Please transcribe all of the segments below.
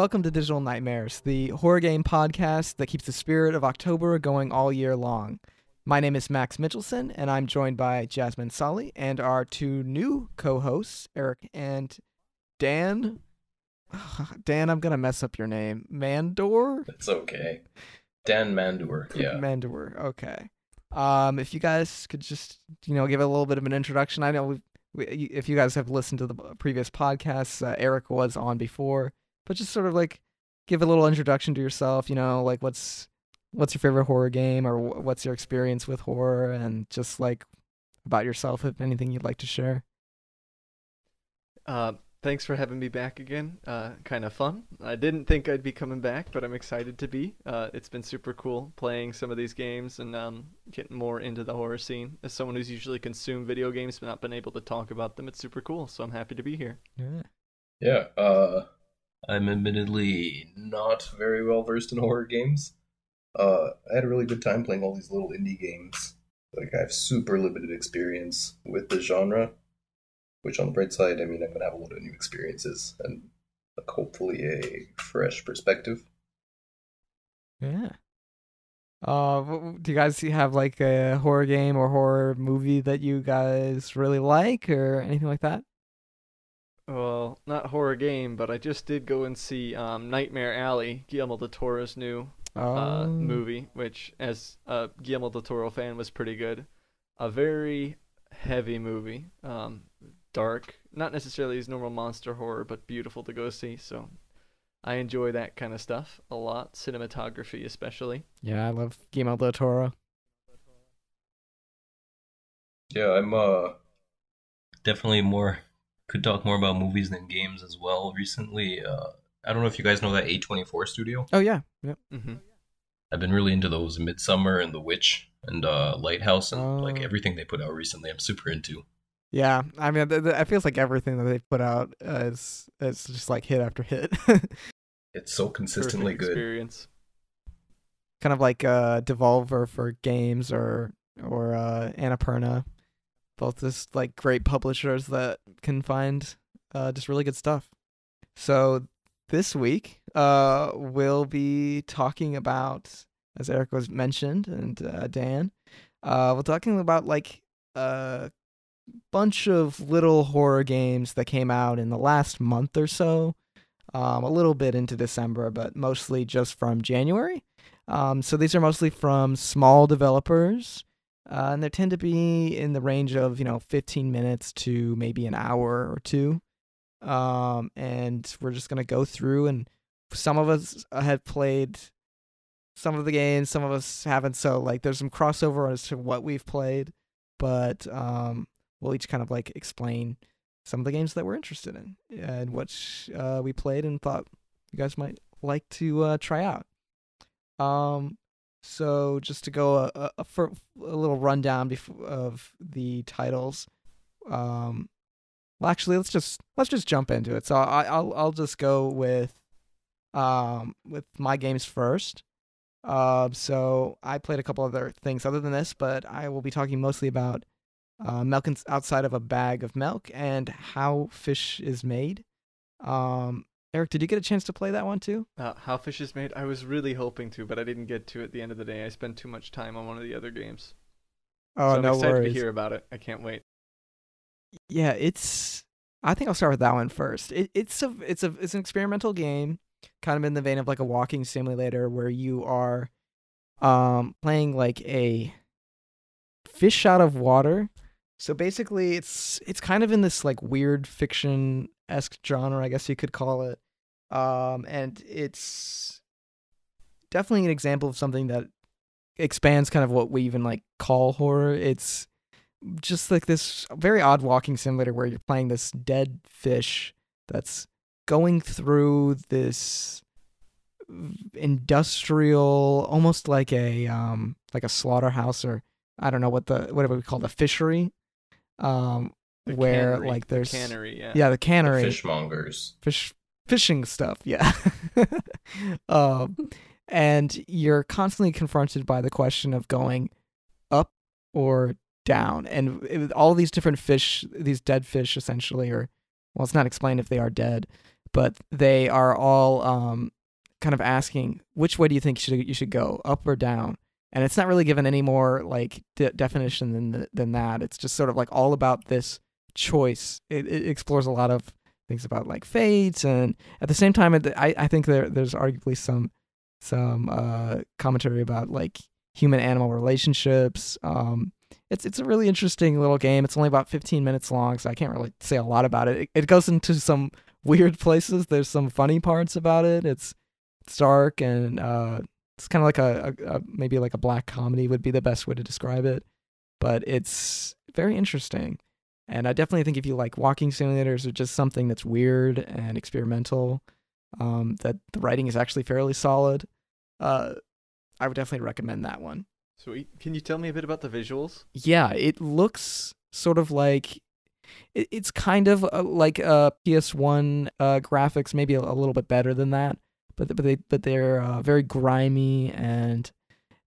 Welcome to Digital Nightmares, the horror game podcast that keeps the spirit of October going all year long. My name is Max Mitchelson, and I'm joined by Jasmine Solly and our two new co hosts, Erik and Dan. Dan, I'm going to mess up your name. Mandor? It's okay. Dan Mandur. Yeah. Mandor. Okay. Um, if you guys could just, you know, give a little bit of an introduction. I know we've, we, if you guys have listened to the previous podcasts, uh, Erik was on before, but just sort of like give a little introduction to yourself. You know, like what's what's your favorite horror game, or what's your experience with horror, and just like about yourself, if anything you'd like to share. Uh, thanks for having me back again. Uh, kind of fun. I didn't think I'd be coming back, but I'm excited to be. Uh, it's been super cool playing some of these games and um, getting more into the horror scene. As someone who's usually consumed video games but not been able to talk about them, it's super cool. So I'm happy to be here. Yeah. Yeah. Uh, I'm admittedly not very well versed in horror games. Uh, I had a really good time playing all these little indie games. Like I have super limited experience with the genre, which on the bright side, I mean, I'm gonna have a lot of new experiences and like, hopefully a fresh perspective. Yeah. Uh, do you guys have like a horror game or horror movie that you guys really like, or anything like that? Well, not horror game, but I just did go and see um, Nightmare Alley, Guillermo del Toro's new uh, Oh. movie, which, as a Guillermo del Toro fan, was pretty good. A very heavy movie, um, dark, not necessarily his normal monster horror, but beautiful to go see. So I enjoy that kind of stuff a lot, cinematography especially. Yeah, I love Guillermo del Toro. Yeah, I'm uh definitely more could talk more about movies than games as well. Recently, uh, I don't know if you guys know that A24 studio. Oh yeah, yeah. Mm-hmm. I've been really into those Midsommar and The Witch and uh, Lighthouse and like Oh. everything they put out recently. I'm super into. Yeah, I mean, th- th- it feels like everything that they've put out uh, is is just like hit after hit, It's so consistently Perfect good. experience. kind of like uh, Devolver for games or or uh, Annapurna, both just like great publishers that can find uh, just really good stuff. So this week, uh, we'll be talking about, as Erik was mentioned, and uh, Dan, uh, we're talking about like a bunch of little horror games that came out in the last month or so. Um, a little bit into December, but mostly just from January. Um, so these are mostly from small developers, uh, and they tend to be in the range of you know 15 minutes to maybe an hour or two. Um, and we're just gonna go through, and some of us had played some of the games, some of us haven't. So like, there's some crossover as to what we've played, but um, we'll each kind of like explain some of the games that we're interested in and what uh, we played and thought you guys might like to uh, try out. Um, so just to go a, a, for a little rundown of the titles. Um, well, actually, let's just let's just jump into it. So I, I'll I'll just go with um with my games first. Um, so I played a couple other things other than this, but I will be talking mostly about uh, milk outside of a bag of milk and how fish is made. Um, Erik, did you get a chance to play that one too? Uh, how fish is made? I was really hoping to, but I didn't get to at the end of the day. I spent too much time on one of the other games. Oh, so I'm no excited worries. to hear about it. I can't wait. Yeah, it's. I think I'll start with that one first. It, it's a it's a it's an experimental game, kind of in the vein of like a walking simulator where you are, um, playing like a fish out of water. So basically, it's it's kind of in this like weird fiction esque genre, I guess you could call it. Um, and it's definitely an example of something that expands kind of what we even like call horror. It's just like this very odd walking simulator where you're playing this dead fish that's going through this industrial almost like a um like a slaughterhouse or I don't know what the whatever we call the fishery um The where cannery, like the there's cannery, yeah. yeah the The cannery fishmongers. fish fishing stuff yeah um and you're constantly confronted by the question of going up or down and it, all these different fish these dead fish essentially or well it's not explained if they are dead but they are all um, kind of asking which way do you think you should you should go, up or down? And it's not really given any more like de- definition than th- than that. It's just sort of like all about this choice. It, it explores a lot of things about like fates, and at the same time, it, I I think there there's arguably some some uh, commentary about like human animal relationships. Um, it's it's a really interesting little game. It's only about 15 minutes long, so I can't really say a lot about it. It, it goes into some weird places. There's some funny parts about it. It's it's dark and uh, it's kind of like a, a, a maybe like a black comedy would be the best way to describe it. But it's very interesting. And I definitely think if you like walking simulators or just something that's weird and experimental, um, that the writing is actually fairly solid. Uh, I would definitely recommend that one. Sweet. Can you tell me a bit about the visuals? Yeah, it looks sort of like it, it's kind of uh, like uh, PS1 uh, graphics, maybe a, a, little bit better than that. But but they but they're uh, very grimy and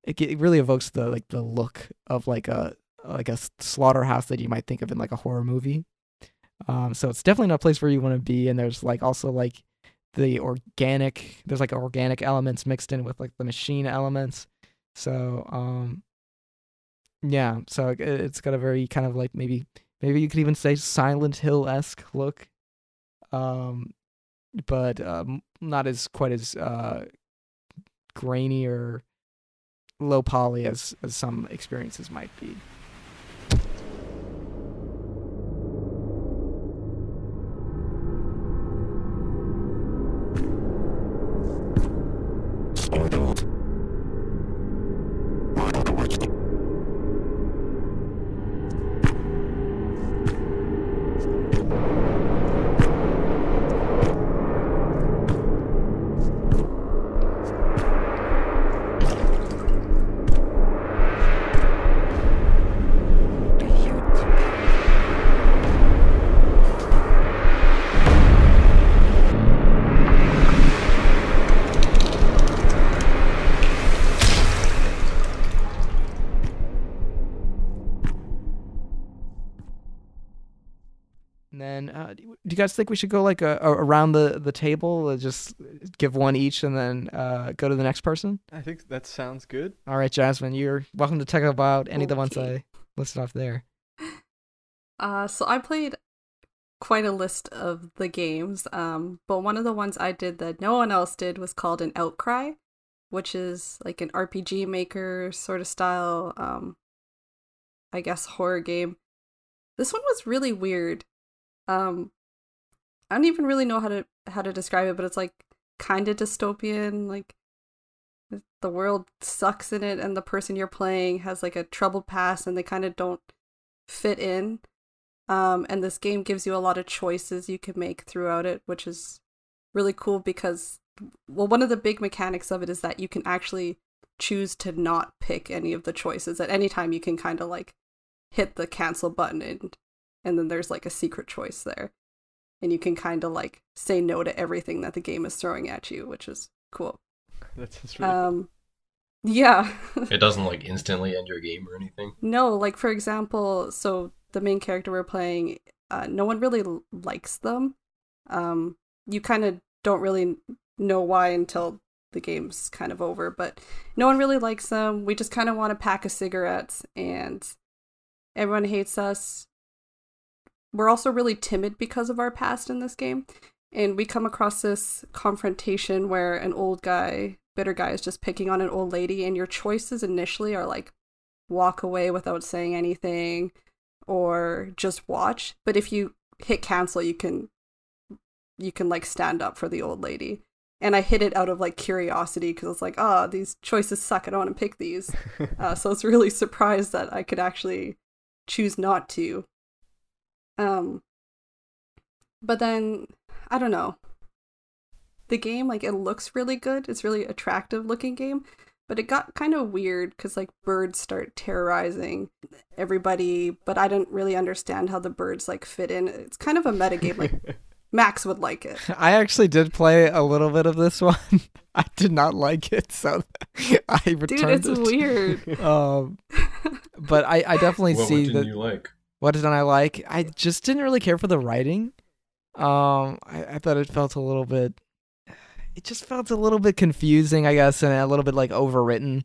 it, it really evokes the like the look of like a like a slaughterhouse that you might think of in like a horror movie. Um, so it's definitely not a place where you want to be. And there's like also like the organic there's like organic elements mixed in with like the machine elements so um yeah so it's got a very kind of like maybe maybe you could even say silent hill-esque look um but um not as quite as uh grainy or low poly as as some experiences might be do you guys think we should go like a, a around the the table, uh, just give one each, and then uh, go to the next person? I think that sounds good. All right, Jasmine, you're welcome to talk about any okay. of the ones I listed off there. Uh, so I played quite a list of the games, um, but one of the ones I did that no one else did was called an Outcry, which is like an RPG maker sort of style, um, I guess horror game. This one was really weird. Um, I don't even really know how to how to describe it, but it's like kind of dystopian. Like the world sucks in it, and the person you're playing has like a troubled past, and they kind of don't fit in. Um, and this game gives you a lot of choices you can make throughout it, which is really cool because well, one of the big mechanics of it is that you can actually choose to not pick any of the choices at any time. You can kind of like hit the cancel button and and then there's like a secret choice there and you can kind of like say no to everything that the game is throwing at you, which is cool. That's really um, cool. Yeah. it doesn't like instantly end your game or anything. No, like for example, so the main character we're playing, uh, no one really likes them. Um, you kind of don't really know why until the game's kind of over, but no one really likes them. We just kind of want a pack of cigarettes, and everyone hates us we're also really timid because of our past in this game. And we come across this confrontation where an old guy, bitter guy, is just picking on an old lady, and your choices initially are like walk away without saying anything or just watch. But if you hit cancel, you can you can like stand up for the old lady. And I hit it out of like curiosity because it's like, oh, these choices suck. I don't want to pick these. uh, so it's really surprised that I could actually choose not to um but then I don't know. The game like it looks really good. It's really attractive looking game, but it got kind of weird cuz like birds start terrorizing everybody, but I didn't really understand how the birds like fit in. It's kind of a meta game like Max would like it. I actually did play a little bit of this one. I did not like it, so I returned Dude, it's it. weird. Um, but I, I definitely what, see what that. you like? What did I like? I just didn't really care for the writing. Um, I, I thought it felt a little bit. It just felt a little bit confusing, I guess, and a little bit like overwritten.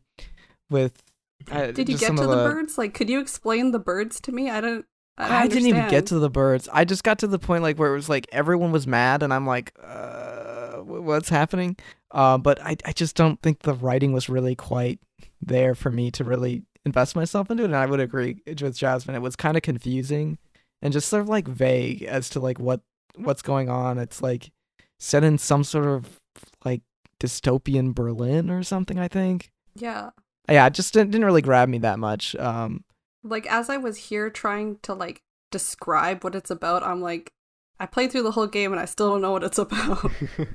With uh, Did you get to of the, birds? Like, could you explain the birds to me? I don't. I, don't I didn't even get to the birds. I just got to the point like where it was like everyone was mad, and I'm like, uh, what's happening? Uh, but I, I just don't think the writing was really quite there for me to really invest myself into it. And I would agree with Jasmine. It was kind of confusing and just sort of like vague as to like what what's going on. It's like set in some sort of like dystopian Berlin or something. I think. Yeah. Yeah, it just didn't, didn't really grab me that much. Um, Like as I was here trying to like describe what it's about, I'm like, I played through the whole game and I still don't know what it's about.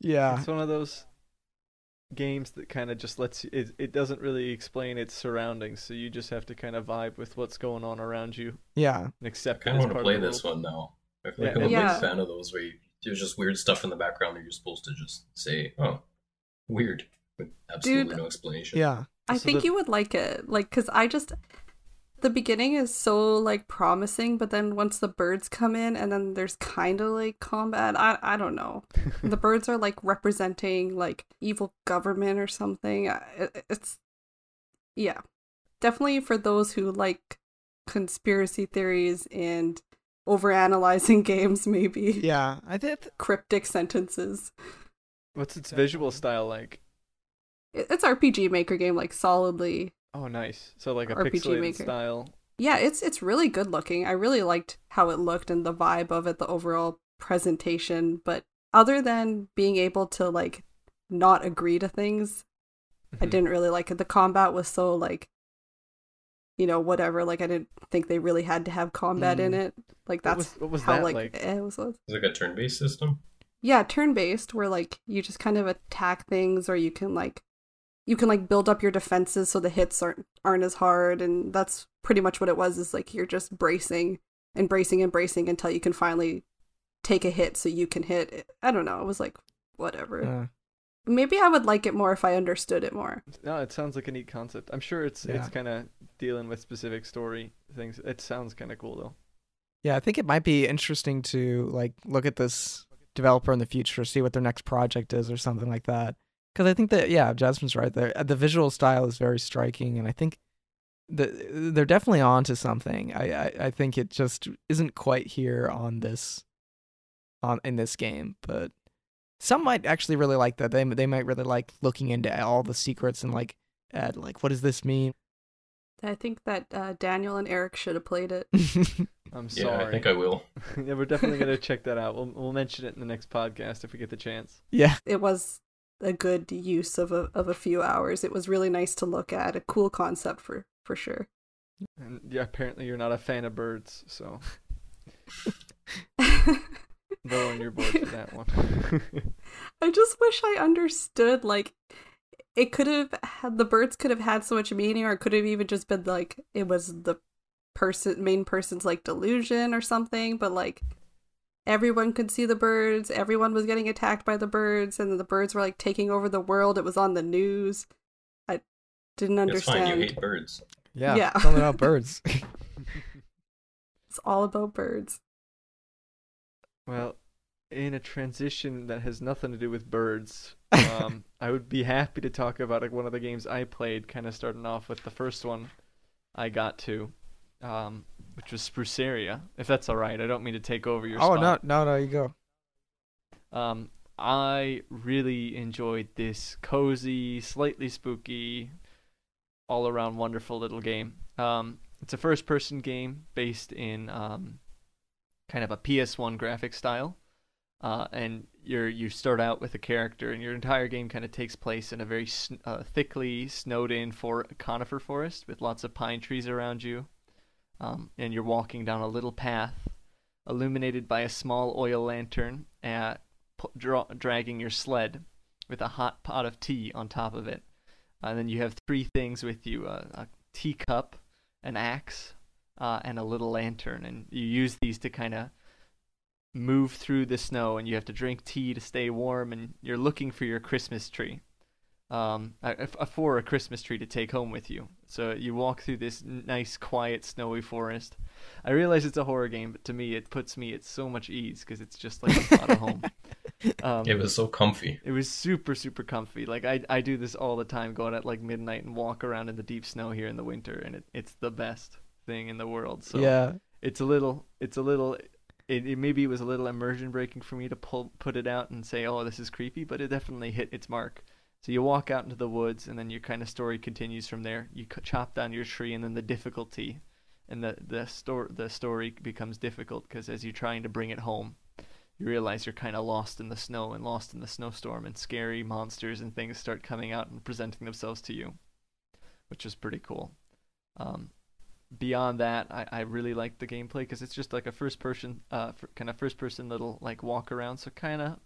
yeah, It's one of those games that kind of just lets you. It, it doesn't really explain its surroundings, so you just have to kind of vibe with what's going on around you yeah. and I accept. kind it of want to play this world. one now. I feel like Yeah, I'm a yeah. big fan of those where you, there's just weird stuff in the background that you're supposed to just say, "Oh, weird," with absolutely Dude. no explanation. Yeah. I So think the- you would like it. Like, cause I just the beginning is so like promising, but then once the birds come in and then there's kind of like combat. I I don't know. the birds are like representing like evil government or something. It- It's yeah, definitely for those who like conspiracy theories and overanalyzing games. Maybe Yeah. I did. cryptic sentences. What's its visual style like? It's RPG Maker game like solidly Oh, nice. So like a RPG pixelated Maker. style. yeah it's it's really good looking i really liked how it looked and the vibe of it the overall presentation but other than being able to like not agree to things i Mhm. didn't really like it the combat was so like you know whatever like i didn't think they really had to have combat in Mm. it like What that's was- what was how that like, like? eh, it was Is it like a turn-based system? yeah turn based where like you just kind of attack things or you can like you can like build up your defenses so the hits aren't aren't as hard and that's pretty much what it was is like you're just bracing and bracing and bracing until you can finally take a hit so you can hit i don't know it was like whatever Uh, maybe i would like it more if i understood it more No, it sounds like a neat concept. I'm sure it's Yeah. it's kind of dealing with specific story things. It sounds kind of cool though. yeah, I think it might be interesting to like look at this developer in the future, see what their next project is or something like that. Because I think that yeah, Jasmine's right. there. the visual style is very striking, and I think that they're definitely on to something. I, I I think it just isn't quite here on this on in this game, but some might actually really like that. They they might really like looking into all the secrets and like at like what does this mean? i think that uh, daniel and erik should have played it I'm sorry. Yeah. I think I will. yeah, we're definitely gonna check that out. We'll we'll mention it in the next podcast if we get the chance. yeah, it was a good use of a of a few hours. It was really nice to look at a cool concept for for sure. And yeah, apparently you're not a fan of birds, so. Low on your board for that one. I just wish I understood like it could have had the birds could have had so much meaning or it could have even just been like it was the person main person's like delusion or something but like everyone could see the birds everyone was getting attacked by the birds and the birds were like taking over the world it was on the news I didn't It's understand fine. You hate birds. yeah, Yeah. something about birds. it's all about birds well, in a transition that has nothing to do with birds, um, I would be happy to talk about like, one of the games I played, kind of starting off with the first one I got to, um, which was Spruceria. If that's all right, I don't mean to take over your oh spot. no, no, no, you go. Um, I really enjoyed this cozy, slightly spooky, all around wonderful little game. Um, it's a first person game based in um, kind of a PS1 graphic style. Uh, and you're you start out with a character, and your entire game kind of takes place in a very sn- uh, thickly snowed in for conifer forest with lots of pine trees around you. Um, and you're walking down a little path, illuminated by a small oil lantern, dra- dragging your sled with a hot pot of tea on top of it. And then you have three things with you: uh, a teacup, an axe, uh, and a little lantern. And you use these to kind of move through the snow, and you have to drink tea to stay warm. And you're looking for your Christmas tree, um, for a Christmas tree to take home with you. So you walk through this nice, quiet, snowy forest, I realize it's a horror game, but to me, it puts me at so much ease because it's just like a thought of home. Um, It was so comfy. it was super super comfy. Like I I do this all the time, going at like midnight and walk around in the deep snow here in the winter, and it, it's the best thing in the world. So yeah. it's a little it's a little it, it maybe it was a little immersion breaking for me to pull put it out and say oh this is creepy but it definitely hit its mark so you walk out into the woods and then your kind of story continues from there. You chop down your tree and then the difficulty and the the story the story becomes difficult because as you're trying to bring it home you realize you're kind of lost in the snow and lost in the snowstorm and scary monsters and things start coming out and presenting themselves to you which is pretty cool. Um, beyond that, I, I really like the gameplay because it's just like a first person, uh, kind of first person little like walk around, so kind of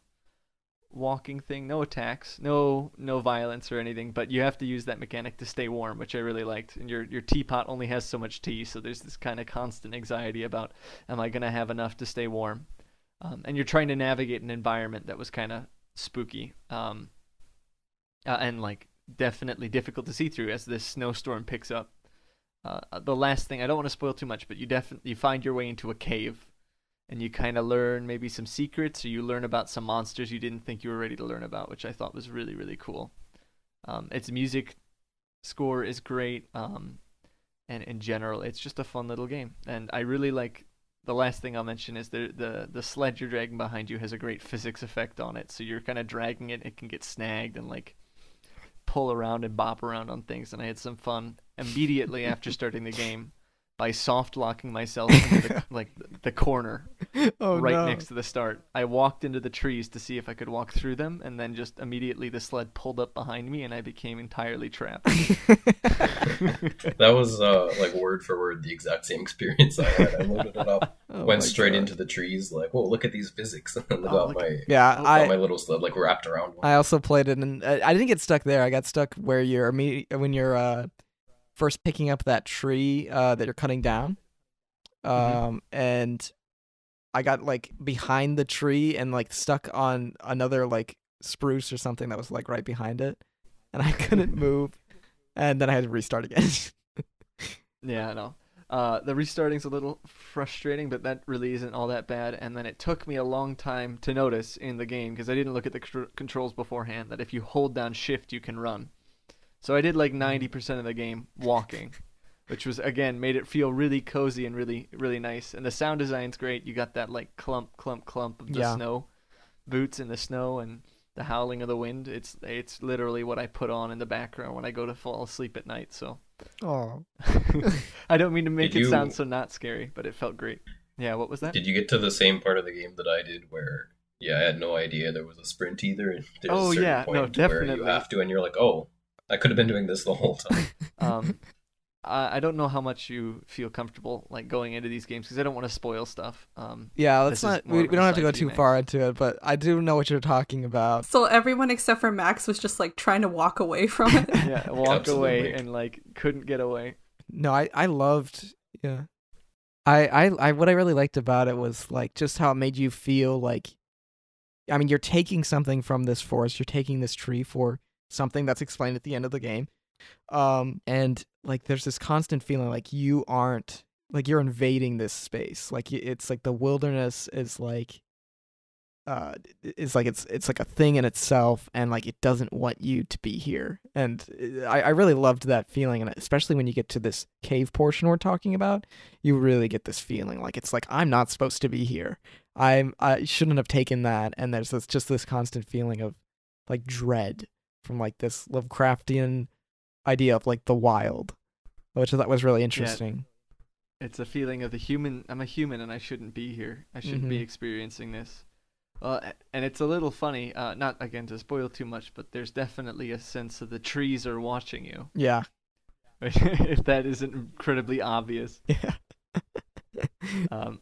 walking thing. No attacks, no no violence or anything, but you have to use that mechanic to stay warm, which I really liked. And your your teapot only has so much tea, so there's this kind of constant anxiety about, am I gonna have enough to stay warm? Um, and you're trying to navigate an environment that was kind of spooky, um, uh, and like definitely difficult to see through as this snowstorm picks up uh, the last thing I don't want to spoil too much, but you definitely you find your way into a cave, and you kind of learn maybe some secrets, or you learn about some monsters you didn't think you were ready to learn about, which I thought was really really cool. Um, its music score is great, um, and in general, it's just a fun little game, and I really like. The last thing I'll mention is the the the sled you're dragging behind you has a great physics effect on it, so you're kind of dragging it, it can get snagged and like pull around and bop around on things, and I had some fun immediately after starting the game by soft locking myself into the, like the corner Oh right no. next to the start. I walked into the trees to see if I could walk through them, and then just immediately the sled pulled up behind me, and I became entirely trapped. That was uh, like word for word the exact same experience I had. I loaded it up, Oh went straight God. into the trees, like, oh, look at these physics, and then Oh, got my Yeah, got I my little sled like wrapped around one. I also played it, and I I didn't get stuck there. I got stuck where you're immediate when you're uh first picking up that tree uh that you're cutting down, um, Mhm. and I got like behind the tree and like stuck on another like spruce or something that was like right behind it, and I couldn't move, and then I had to restart again. Yeah, I know. Uh, the restarting's a little frustrating, but that really isn't all that bad. And then it took me a long time to notice in the game because I didn't look at the contr- controls beforehand that if you hold down shift, you can run. So I did like 90% of the game walking, which was again made it feel really cozy and really really nice. And the sound design's great. You got that like clump clump clump of the Yeah. snow, boots in the snow and the howling of the wind. It's it's literally what I put on in the background when I go to fall asleep at night. So oh, I don't mean to make Did it sound so not scary, but it felt great. Yeah, what was that? Did you get to the same part of the game that I did where yeah, I had no idea there was a sprint either. and There's Oh, a certain yeah, no, definitely. where you have to and you're like, Oh, I could have been doing this the whole time. Um, I, I don't know how much you feel comfortable like going into these games because I don't want to spoil stuff. Um, yeah. Let's This is not. more We, of we an don't have to aside go too you, far into it, but I do know what you're talking about. So everyone except for Max was just like trying to walk away from it. yeah, walk away Absolutely. and like couldn't get away. No, I I loved yeah. I I I what I really liked about it was like just how it made you feel like I mean, you're taking something from this forest, you're taking this tree for something that's explained at the end of the game. Um and like there's this constant feeling like you aren't like you're invading this space. Like it's like the wilderness is like uh is like it's it's like a thing in itself and like it doesn't want you to be here and uh, I, I really loved that feeling and especially when you get to this cave portion we're talking about you really get this feeling like it's like i'm not supposed to be here i'm i shouldn't have taken that and there's this just this constant feeling of like dread from like this lovecraftian idea of like the wild which i thought was really interesting It's a feeling of the human. I'm a human and I shouldn't be here. I shouldn't be Mhm. experiencing this. Well, and it's a little funny. Uh, not again to spoil too much, but there's definitely a sense of the trees are watching you. yeah if that isn't incredibly obvious. yeah um,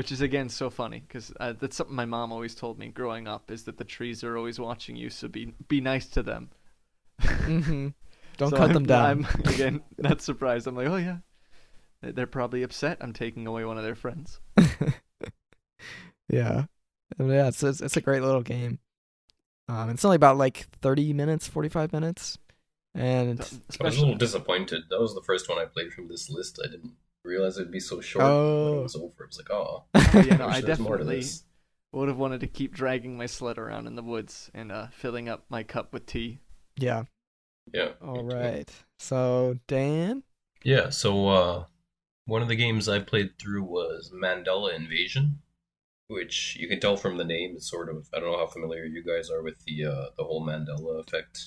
which is again so funny because uh, that's something my mom always told me growing up is that the trees are always watching you so be be nice to them hmm don't So cut I'm- them down i'm again not surprised i'm like oh yeah They- they're probably upset i'm taking away one of their friends yeah, yeah. It's, it's it's a great little game. Um, it's only about like thirty minutes, forty five minutes, and I was a little disappointed. That was the first one I played from this list. I didn't realize it'd be so short. When Oh. it was over. it was like, oh, Oh, yeah, no, wish I there was more to definitely would have wanted to keep dragging my sled around in the woods and uh, filling up my cup with tea. Yeah. Yeah. All right. too. So Dan. Yeah, so uh one of the games I played through was Mandela Invasion, which you can tell from the name is sort of I don't know how familiar you guys are with the uh the whole Mandela effect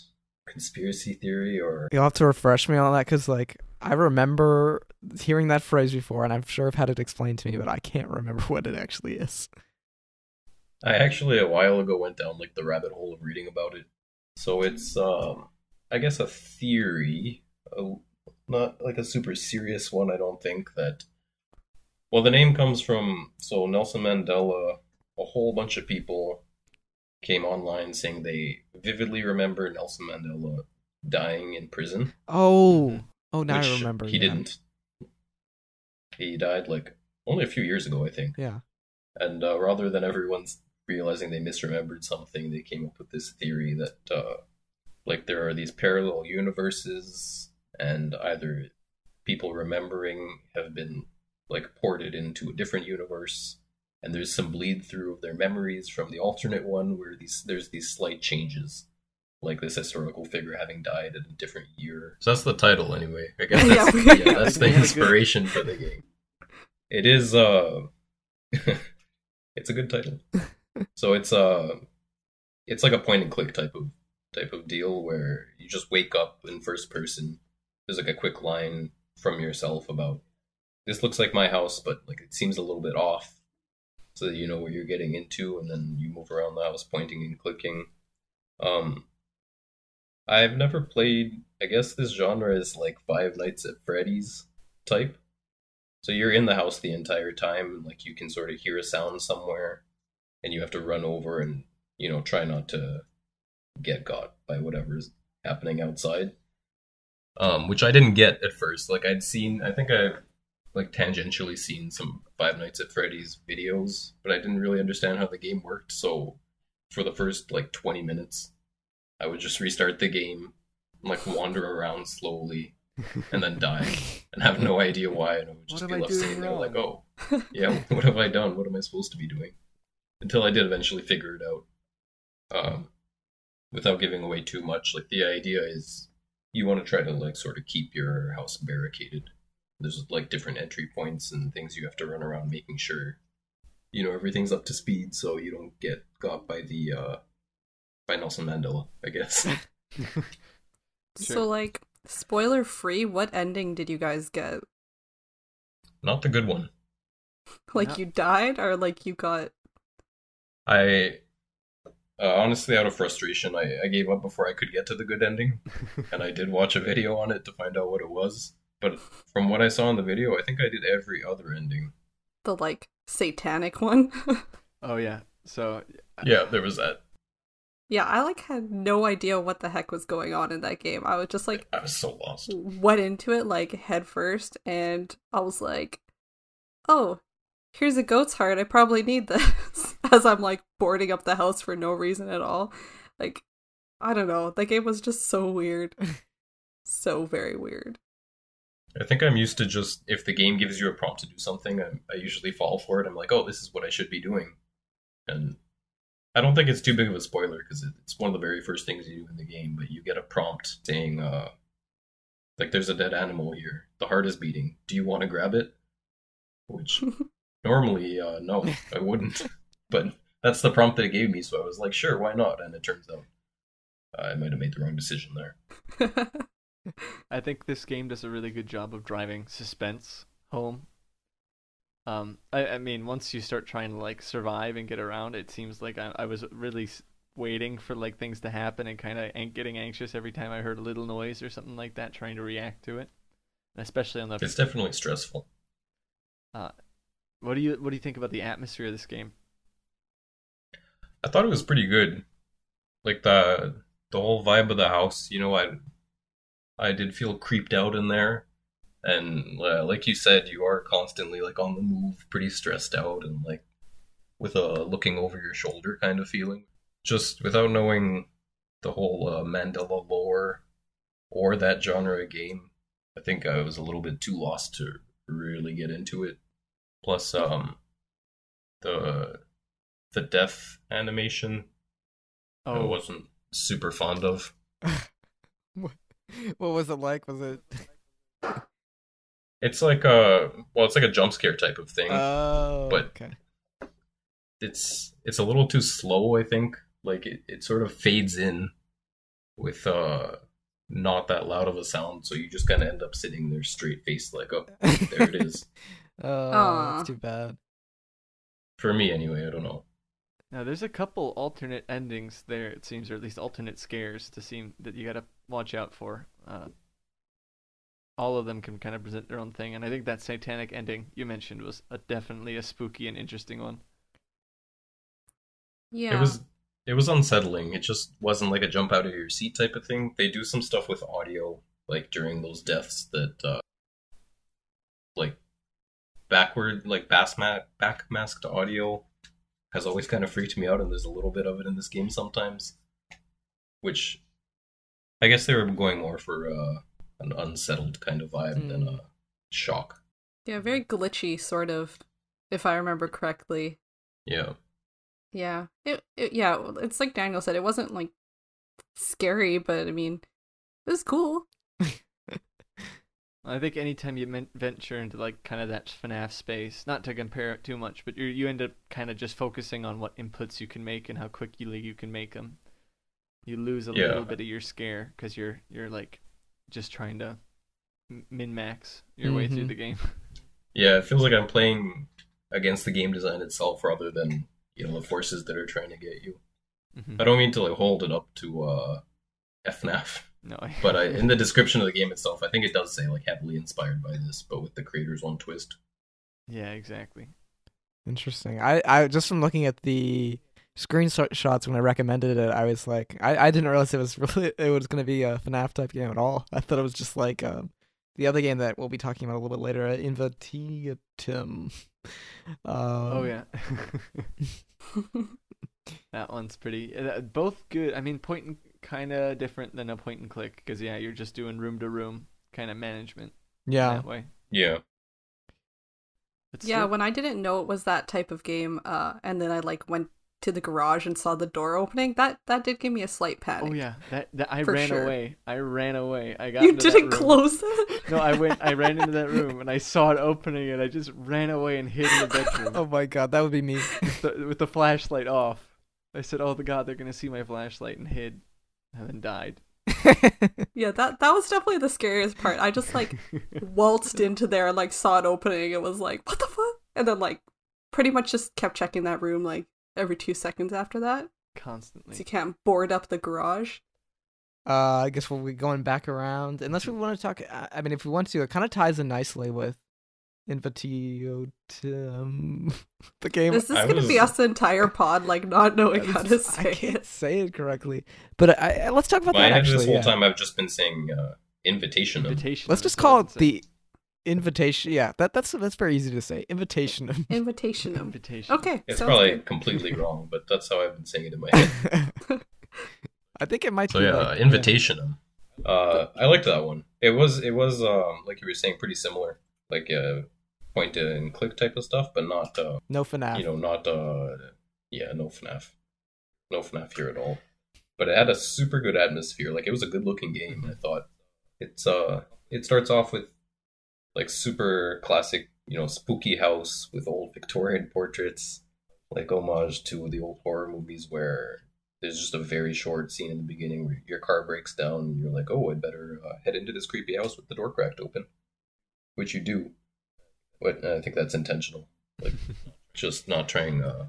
conspiracy theory or You'll have to refresh me on that because, like, I remember hearing that phrase before, and I'm sure I've had it explained to me, but I can't remember what it actually is. I actually a while ago went down like the rabbit hole of reading about it. So it's um I guess a theory, a, not like a super serious one I don't think that well the name comes from so Nelson Mandela a whole bunch of people came online saying they vividly remember Nelson Mandela dying in prison. Oh. Oh, now I remember. He yeah. didn't. He died like only a few years ago, I think. Yeah. And uh, rather than everyone's realizing they misremembered something, they came up with this theory that, uh, like, there are these parallel universes, and either people remembering have been, like, ported into a different universe, and there's some bleed through of their memories from the alternate one where these there's these slight changes. Like this historical figure having died in a different year. So that's the title, anyway. I guess Yeah, that's, we- yeah, that's the inspiration for the game. It is uh it's a good title. So it's uh it's like a point and click type of type of deal where you just wake up in first person. There's like a quick line from yourself about this looks like my house, but like it seems a little bit off. So that you know what you're getting into and then you move around the house pointing and clicking. Um I've never played I guess this genre is like Five Nights at Freddy's type. So you're in the house the entire time, and like you can sort of hear a sound somewhere, and you have to run over and you know try not to get caught by whatever's happening outside. Um, which I didn't get at first. Like I'd seen, I think I like tangentially seen some Five Nights at Freddy's videos, but I didn't really understand how the game worked. So for the first like 20 minutes, I would just restart the game, and, like wander around slowly, and then die and have no idea why, and I would just be I left sitting there like, oh, yeah, what have I done? What am I supposed to be doing? Until I did eventually figure it out. Um, without giving away too much, like the idea is you want to try to like sort of keep your house barricaded. There's like different entry points and things you have to run around making sure you know everything's up to speed so you don't get got by the uh by Nelson Mandela, I guess. Sure. So, like, spoiler free, what ending did you guys get? Not the good one. Like, No. you died, or like you got. I uh, honestly, out of frustration, I, I gave up before I could get to the good ending, and I did watch a video on it to find out what it was. But from what I saw in the video, I think I did every other ending. the like satanic one. oh yeah. So Yeah, there was that. Yeah, I like had no idea what the heck was going on in that game. I was just like I was so lost. went into it like head first and I was like, "Oh, here's a goat's heart. I probably need this." As I'm like boarding up the house for no reason at all. Like I don't know. The game was just so weird. so very weird. I think I'm used to just if the game gives you a prompt to do something, I, I usually fall for it. I'm like, oh, this is what I should be doing, and I don't think it's too big of a spoiler because it's one of the very first things you do in the game. But you get a prompt saying, uh, like, there's a dead animal here. The heart is beating. Do you want to grab it? Which normally, uh, no, I wouldn't. but that's the prompt that it gave me, so I was like, sure, why not? And it turns out I might have made the wrong decision there. I think this game does a really good job of driving suspense home. Um, I, I mean, once you start trying to like survive and get around, it seems like I, I was really waiting for like things to happen and kind of getting anxious every time I heard a little noise or something like that, trying to react to it. Especially on the It's definitely stressful. Uh, what do you what do you think about the atmosphere of this game? I thought it was pretty good. Like the the whole vibe of the house, you know, I I did feel creeped out in there. And uh, like you said, you are constantly like on the move, pretty stressed out and like with a looking over your shoulder kind of feeling. Just without knowing the whole uh, Mandela lore or that genre of game, I think I was a little bit too lost to really get into it. Plus, um, the the death animation oh. I wasn't super fond of. what was it like? Was it? It's like a well, it's like a jump scare type of thing. Oh, but- okay. it's it's a little too slow. I think like it, it sort of fades in with uh not that loud of a sound, so you just kind of end up sitting there straight faced, like oh there it is. Oh, Aw. that's too bad. For me, anyway. I don't know. now there's a couple alternate endings there. It seems, or at least alternate scares to seem that you gotta watch out for. Uh, all of them can kind of present their own thing, and I think that satanic ending you mentioned was a, definitely a spooky and interesting one. Yeah. It was it was unsettling. It just wasn't like a jump out of your seat type of thing. They do some stuff with audio, like during those deaths that uh like backward like bass ma- back masked audio has always kind of freaked me out and there's a little bit of it in this game sometimes. Which I guess they were going more for uh an unsettled kind of vibe than Mm. a shock. Yeah, very glitchy, sort of, if I remember correctly. Yeah. Yeah. It, it yeah, it's like Daniel said, it wasn't like scary, but I mean, it was cool. I think anytime you venture into like kind of that FNAF space, not to compare it too much, but you you end up kind of just focusing on what inputs you can make and how quickly you can make them. You lose a Yeah. little bit of your scare because you're you're like just trying to min max your way through Mhm. the game. Yeah, it feels like I'm playing against the game design itself rather than you know the forces that are trying to get you. Mhm. I don't mean to like hold it up to uh, FNAF, No, but I, in the description of the game itself, I think it does say like heavily inspired by this, but with the creator's own twist. yeah, exactly. Interesting. I, I just from looking at the screenshots when I recommended it, I was like, I, I didn't realize it was really it was gonna be a FNAF type game at all. I thought it was just like um, the other game that we'll be talking about a little bit later, uh, Invatiatum. Um, oh yeah. that one's pretty. uh, Both good. I mean, point and kind of different than a point and click because yeah, you're just doing room to room kind of management yeah. that way. Yeah, But Yeah, still- when I didn't know it was that type of game, uh, and then I like went to the garage and saw the door opening, that that did give me a slight panic. Oh yeah, that, that I ran sure. away. I ran away. I got You into didn't room. close it? No, I went. I ran into that room and I saw it opening, and I just ran away and hid in the bedroom Oh my god, that would be me. with, the, with the flashlight off. I said, "Oh, the God, they're gonna see my flashlight," and hid, and then died. Yeah, that that was definitely the scariest part. I just like waltzed into there and like saw it opening. It was like, what the fuck? And then like pretty much just kept checking that room like every two seconds after that. Constantly. So you can't board up the garage. uh, I guess we'll be going back around. Unless we want to talk. I I mean, if we want to, it kind of ties in nicely with Invatiatum, the game. Is this I gonna be us the entire pod like not knowing how to I say can't it? say it correctly, but I, I, let's talk about my that actually. this whole yeah. time I've just been saying uh, invitation. Invitation. Let's just call it say. the invitation. Yeah, that that's that's very easy to say. Invitation. Invitation. invitation. Okay, It's probably good. completely wrong, but that's how I've been saying it in my head. I think it might So be yeah, like, invitation. Uh, I liked that one. It was it was um like you were saying pretty similar, like uh, point and click type of stuff, but not uh, No FNAF. you know not uh yeah no FNAF, no FNAF here at all. But it had a super good atmosphere. Like it was a good looking game. I thought it's uh it starts off with like super classic you know spooky house with old Victorian portraits, like homage to the old horror movies where there's just a very short scene in the beginning where your car breaks down and you're like, oh, I'd better uh, head into this creepy house with the door cracked open, which you do. But I think that's intentional, like just not trying, uh,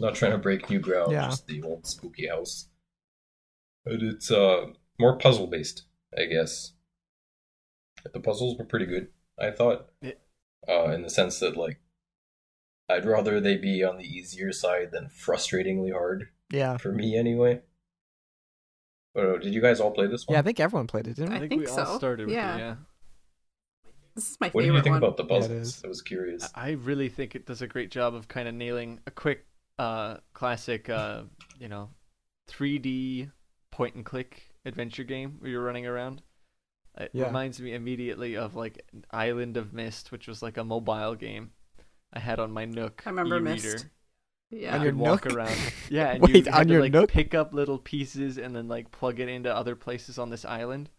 not trying to break new ground, Yeah. just the old spooky house. But it's uh more puzzle based, I guess. The puzzles were pretty good, I thought, It- uh, in the sense that like. I'd rather they be on the easier side than frustratingly hard yeah. for me anyway. But uh, did you guys all play this one? Yeah, I think everyone played it, didn't I we? I think, think we all started with Yeah. it. Yeah. This is my favorite. What do you think one. about the Yeah, puzzles? is. I was curious. I really think it does a great job of kind of nailing a quick, uh, classic, uh, you know, 3D point and click adventure game where you're running around. It Yeah. reminds me immediately of like Island of Myst, which was like a mobile game I had on my Nook I remember e-reader. Myst. Yeah. You On your could walk Nook? around. Yeah, and Wait, you had on to, your like Nook? pick up little pieces and then like plug it into other places on this island.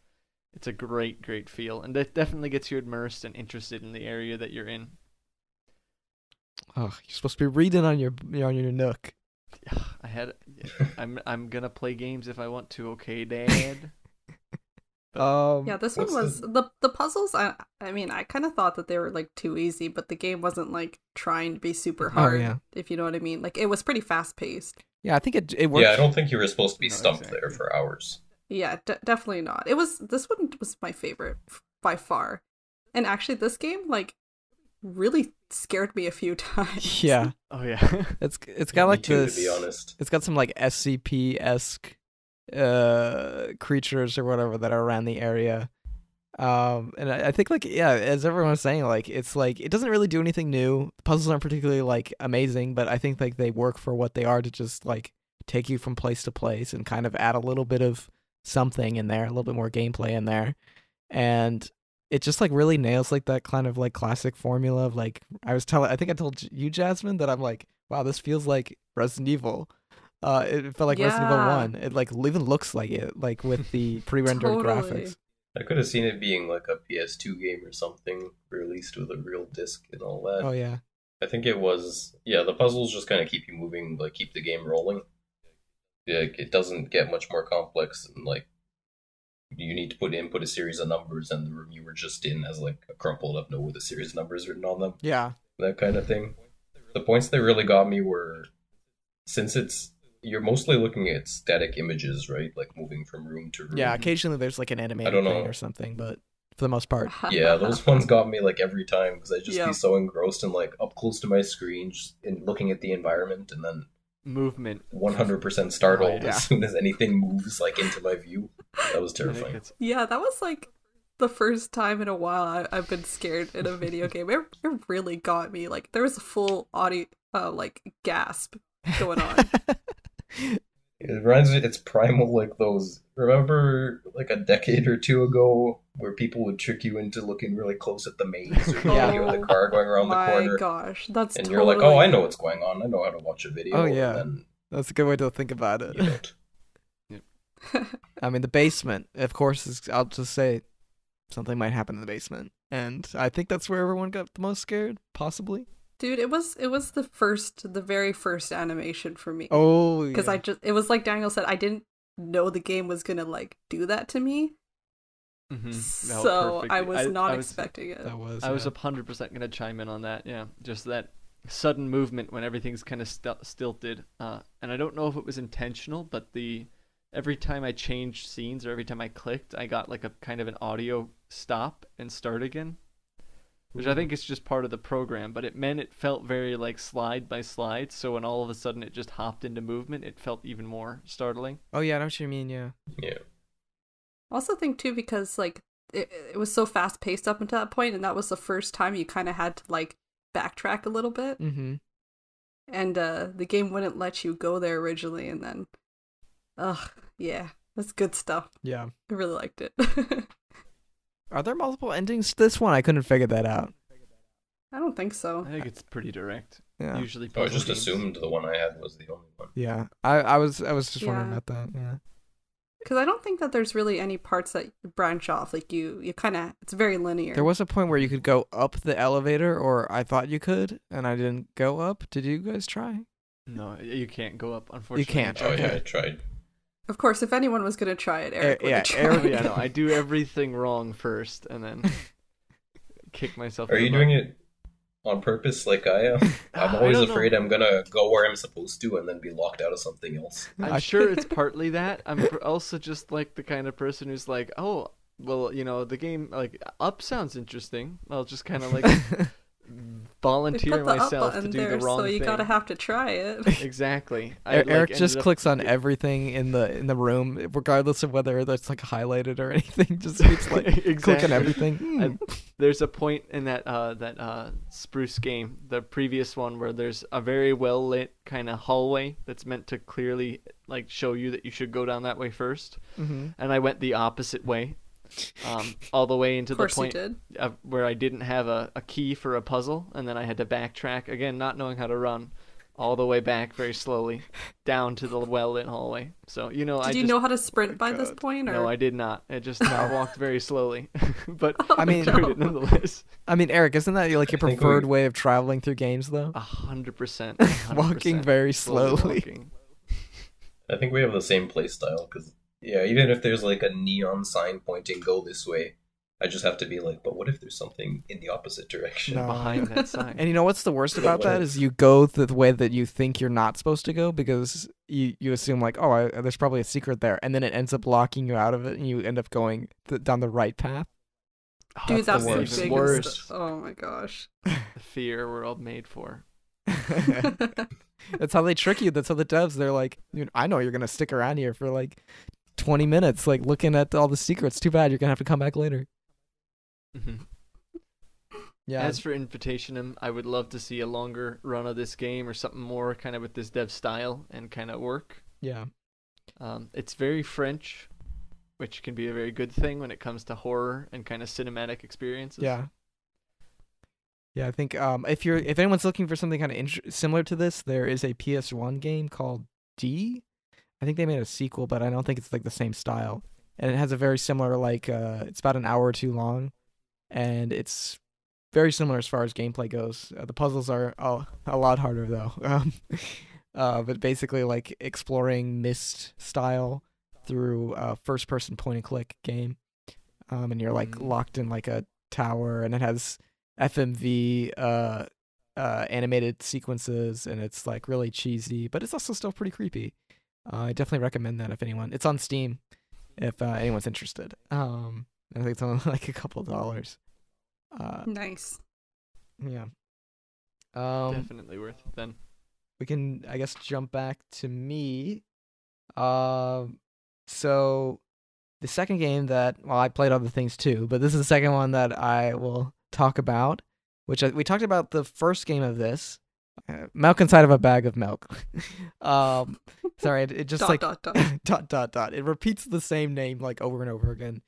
It's a great, great feel, and that definitely gets you immersed and interested in the area that you're in. Oh, you're supposed to be reading on your on your Nook. I had. I'm I'm gonna play games if I want to. Okay, Dad. Um, Yeah, this one was the the puzzles. I I mean, I kind of thought that they were like too easy, but the game wasn't like trying to be super Oh, hard. yeah. If you know what I mean, like it was pretty fast paced. yeah, I think it it works. Yeah, I don't think you were supposed to be No, stumped there for hours. Yeah, de- definitely not. It was this one was my favorite f- by far, and actually, this game like really scared me a few times. Yeah, Oh yeah. it's it's Yeah, got me like too, this. to be honest. It's got some like SCP esque uh creatures or whatever that are around the area. Um and I, I think like yeah, as everyone was saying, like it's like it doesn't really do anything new. The puzzles aren't particularly like amazing, but I think like they work for what they are to just like take you from place to place and kind of add a little bit of something in there, a little bit more gameplay in there. And it just like really nails like that kind of like classic formula of like I was telling I think I told you Jasmine that I'm like wow this feels like Resident Evil. Uh, it felt like Resident Evil Yeah. One. It like even looks like it, like with the pre-rendered Totally. graphics. I could have seen it being like a PS2 game or something, released with a real disc and all that. Oh yeah, I think it was yeah. The puzzles just kind of keep you moving, like keep the game rolling. Yeah, it doesn't get much more complex, and like you need to put input a series of numbers, and the room you were just in has like a crumpled up note with a series of numbers written on them, yeah, that kind of thing. The points that really got me were since it's you're mostly looking at static images, right? Like moving from room to room. yeah. Occasionally there's like an animated don't thing know. or something, but for the most part, yeah, those ones got me like every time because I just Yeah. be so engrossed and like up close to my screen, just in looking at the environment, and then Movement. 100% startled Oh, yeah. as soon as anything moves like into my view. That was terrifying. Yeah, that was like the first time in a while I, I've been scared in a video game. It, it really got me. Like there was a full audio, uh, like gasp going on. It reminds me, it's primal like those. Remember, like a decade or two ago, where people would trick you into looking really close at the maze or Yeah. video of the car going around the corner. My gosh, that's and totally... you're like, "Oh, I know what's going on. I know how to watch a video." Oh, yeah. and that's a good way to think about it. you don't. I mean, the basement, of course, is. I'll just say something might happen in the basement, and I think that's where everyone got the most scared, possibly. Dude, it was it was the first, the very first animation for me. Oh, because yeah. I just it was like Daniel said, I didn't know the game was gonna like do that to me, mhm, no, so I perfect. was not I was, expecting it. that was. I was yeah. a hundred percent gonna chime in on that. Yeah, just that sudden movement when everything's kind of stil- stilted. Uh, and I don't know if it was intentional, but the every time I changed scenes or every time I clicked, I got like a kind of an audio stop and start again, which I think is just part of the program. But it meant it felt very like slide by slide. So when all of a sudden it just hopped into movement, it felt even more startling. Oh yeah, I know what you mean. Yeah. Yeah, I also think too because like it, it was so fast paced up until that point, and that was the first time you kind of had to like backtrack a little bit, Mm-hmm. and uh the game wouldn't let you go there originally, and then, ugh, yeah, that's good stuff. Yeah. I really liked it. Are there multiple endings to this one? I couldn't figure that out. I don't think so. I think it's pretty direct. Yeah. Usually, I just games- assumed the one I had was the only one. Yeah. I, I was I was just wondering about that. Yeah. Because I don't think that there's really any parts that branch off. Like you, you kind of, it's very linear. There was a point where you could go up the elevator, or I thought you could, and I didn't go up. Did you guys try? No, you can't go up. Unfortunately, you can't, Oh Okay. yeah, I tried. Of course, if anyone was gonna try it, Erik Eh, would yeah, have tried. Erik- yeah, no, I do everything wrong first, and then kick myself. Are you butt. doing it on purpose like I am? I'm always don't know. afraid I'm gonna go where I'm supposed to and then be locked out of something else. I'm sure it's partly that. I'm also just like the kind of person who's like, oh, well, you know, the game like up sounds interesting. I'll just kind of like They volunteer put the up myself to do there, the wrong thing. so you thing. gotta have to try it. Exactly. I, Er- like, Erik just ended up- clicks on everything in the in the room, regardless of whether that's like highlighted or anything. Just keeps like exactly. clicking everything. Hmm. I- there's a point in that uh that uh spruce game the previous one where there's a very well lit kind of hallway that's meant to clearly like show you that you should go down that way first hmm and i went the opposite way um, all the way into the point did. uh, where I didn't have a, a key for a puzzle, and then I had to backtrack again, not knowing how to run, all the way back very slowly down to the well-lit hallway. So you know, Did I you just know how to sprint by this point? Or no, I did not. I just I walked very slowly, but I mean- enjoyed it nonetheless. I mean, Erik, isn't that like your I think we- preferred way of traveling through games, though? A hundred percent, Walking 100% very slowly. walking. I think we have the same play style because yeah, even if there's like a neon sign pointing go this way, I just have to be like, but what if there's something in the opposite direction? No. behind that sign. And you know what's the worst about what that if- is you go the way that you think you're not supposed to go because you you assume like oh I, there's probably a secret there and then it ends up locking you out of it and you end up going th- down the right path. Oh, Dude, that's that's, the the, worst. biggest. Worst. Oh my gosh. The fear we're all made for. That's how they trick you. That's how the devs they're like "Dude, I know you're gonna stick around here for like 20 minutes like looking at all the secrets. Too bad you're gonna have to come back later. Mhm. Yeah. As for Invitationem, I would love to see a longer run of this game or something more kind of with this dev style and kind of work. yeah. Um, it's very French, which can be a very good thing when it comes to horror and kind of cinematic experiences. Yeah. Yeah, I think um, if you're if anyone's looking for something kind of similar to this, there is a PS1 game called D. I think they made a sequel, but I don't think it's like the same style. And it has a very similar like uh, it's about an hour or two long, and it's very similar as far as gameplay goes. Uh, the puzzles are a, a lot harder though. Um, uh, but basically like exploring Myst style through a first person point and click game. Um, and you're like Mm. locked in like a tower and it has FMV uh uh animated sequences and it's like really cheesy, but it's also still pretty creepy. Uh, I definitely recommend that if anyone. It's on Steam if uh, anyone's interested. Um I think it's only like a couple dollars. Uh nice. yeah. Um Definitely worth it then. we can I guess jump back to me. Um so the second game that well I played other things too, but this is the second one that I will talk about, which I, we talked about the first game of this, uh, milk inside of a bag of milk. um sorry, it, it just dot, like dot, dot. dot dot dot. It repeats the same name like over and over again.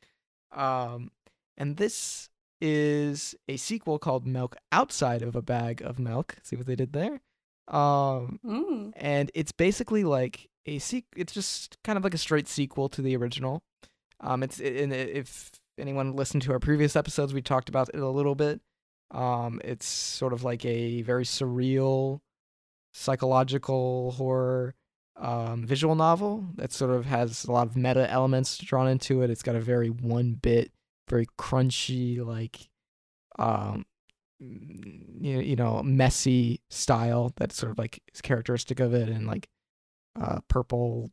Um, and this is a sequel called Milk Outside of a Bag of Milk. See what they did there? Um, Mm. and it's basically like a sequ- It's just kind of like a straight sequel to the original. Um, it's and if anyone listened to our previous episodes, we talked about it a little bit. Um, it's sort of like a very surreal, psychological horror um, visual novel that sort of has a lot of meta elements drawn into it. It's got a very one bit, very crunchy, like, um, you, you know, messy style that's sort of like is characteristic of it, and like uh, purple.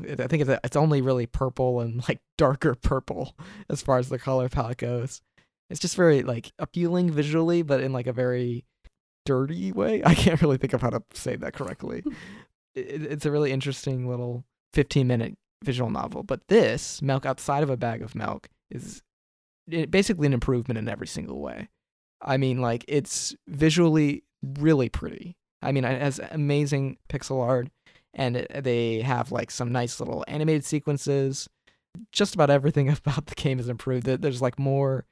I think it's it's only really purple and like darker purple as far as the color palette goes. It's just very like appealing visually, but in like a very dirty way. I can't really think of how to say that correctly. it, it's a really interesting little 15 minute visual novel. But this, Milk Outside of a Bag of Milk, is basically an improvement in every single way. I mean, like, it's visually really pretty. I mean, it has amazing pixel art, and it, they have like some nice little animated sequences. Just about everything about the game is improved. There's like more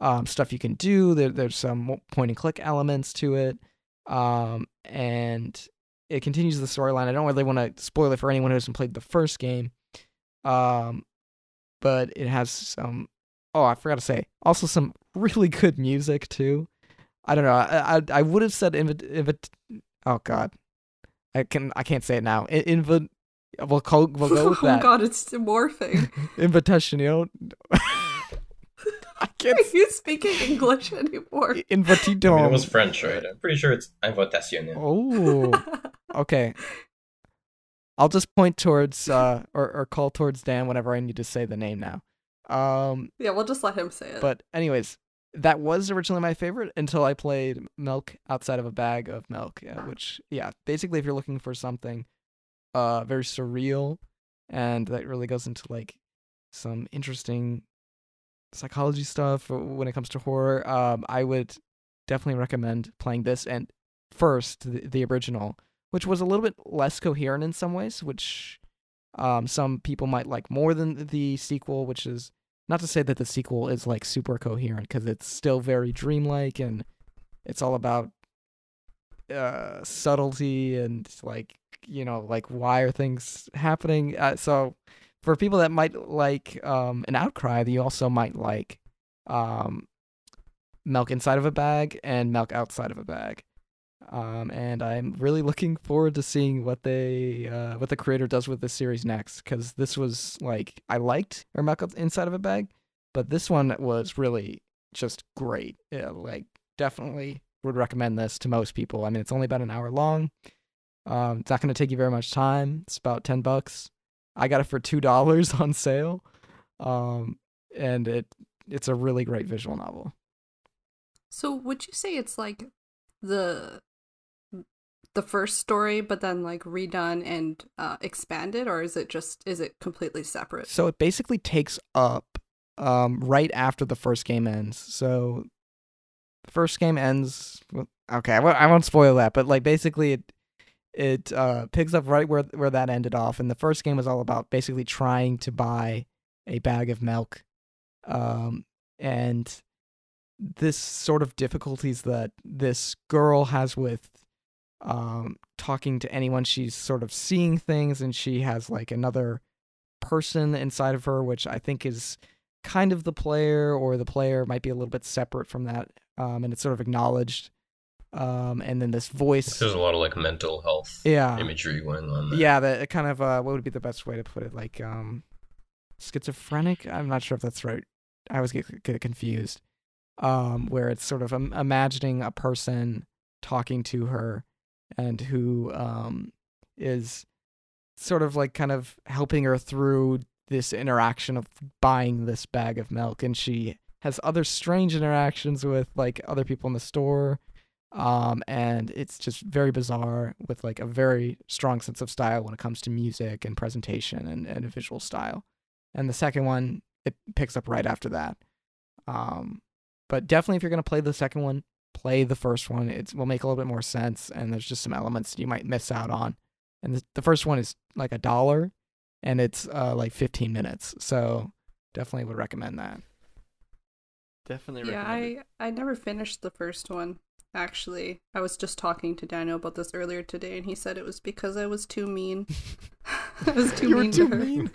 um, stuff you can do. There, there's some point and click elements to it, um, and it continues the storyline. I don't really want to spoil it for anyone who hasn't played the first game, um, but it has some. Oh, I forgot to say, also some really good music too. I don't know. I I, I would have said invit, invit Oh God, I can I can't say it now. Invit. We'll call, we'll go with that. oh god, it's morphing. Invitation. You know. I can't. Are you speaking English anymore? I Invitidom. mean, it was French, right? I'm pretty sure it's Invitation. Oh. okay. I'll just point towards uh or, or call towards Dan whenever I need to say the name now. Um yeah, we'll just let him say it. but anyways, that was originally my favorite until I played Milk Outside of a Bag of Milk, uh, which yeah, basically if you're looking for something uh very surreal and that really goes into like some interesting psychology stuff when it comes to horror, um I would definitely recommend playing this and first the, the original, which was a little bit less coherent in some ways, which um some people might like more than the sequel, which is not to say that the sequel is like super coherent because it's still very dreamlike and it's all about uh subtlety and like you know like why are things happening? Uh, so for people that might like um an outcry you also might like um milk inside of a bag and milk outside of a bag um and i'm really looking forward to seeing what they uh what the creator does with this series next because this was like i liked or milk inside of a bag but this one was really just great yeah, like definitely would recommend this to most people. I mean, it's only about an hour long. Um, it's not going to take you very much time. It's about ten bucks. I got it for two dollars on sale, um, and it it's a really great visual novel. So, would you say it's like the the first story, but then like redone and uh, expanded, or is it just is it completely separate? So it basically takes up um, right after the first game ends. So first game ends. Okay, I won't spoil that, but like basically it it uh, picks up right where where that ended off. And the first game was all about basically trying to buy a bag of milk, um, and this sort of difficulties that this girl has with um, talking to anyone. She's sort of seeing things, and she has like another person inside of her, which I think is kind of the player, or the player might be a little bit separate from that um, and it's sort of acknowledged. Um, and then this voice. There's a lot of like mental health yeah. imagery going on. There. Yeah, the kind of uh, what would be the best way to put it? Like um, schizophrenic. I'm not sure if that's right. I always get, get confused. Um, where it's sort of um, imagining a person talking to her, and who um is sort of like kind of helping her through this interaction of buying this bag of milk, and she has other strange interactions with like other people in the store um and it's just very bizarre with like a very strong sense of style when it comes to music and presentation and, and visual style. And the second one it picks up right after that. Um but definitely if you're going to play the second one play the first one. It will make a little bit more sense and there's just some elements you might miss out on. And the, the first one is like a dollar and it's uh like 15 minutes. So definitely would recommend that. Definitely Yeah, I I never finished the first one. Actually, I was just talking to Daniel about this earlier today, and he said it was because I was too mean. I was too You were mean too to her. mean.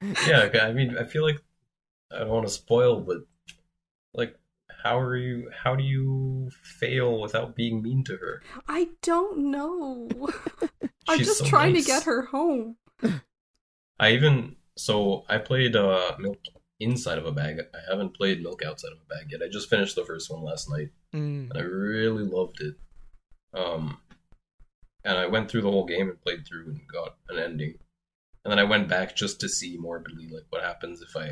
yeah, I mean, I feel like I don't want to spoil, but like, how are you? How do you fail without being mean to her? I don't know. I'm just so trying nice. to get her home. I even so I played uh, milk inside of a bag. I haven't played milk outside of a bag yet. I just finished the first one last night, Mm. and I really loved it. Um, and I went through the whole game and played through and got an ending, and then I went back just to see morbidly like what happens if I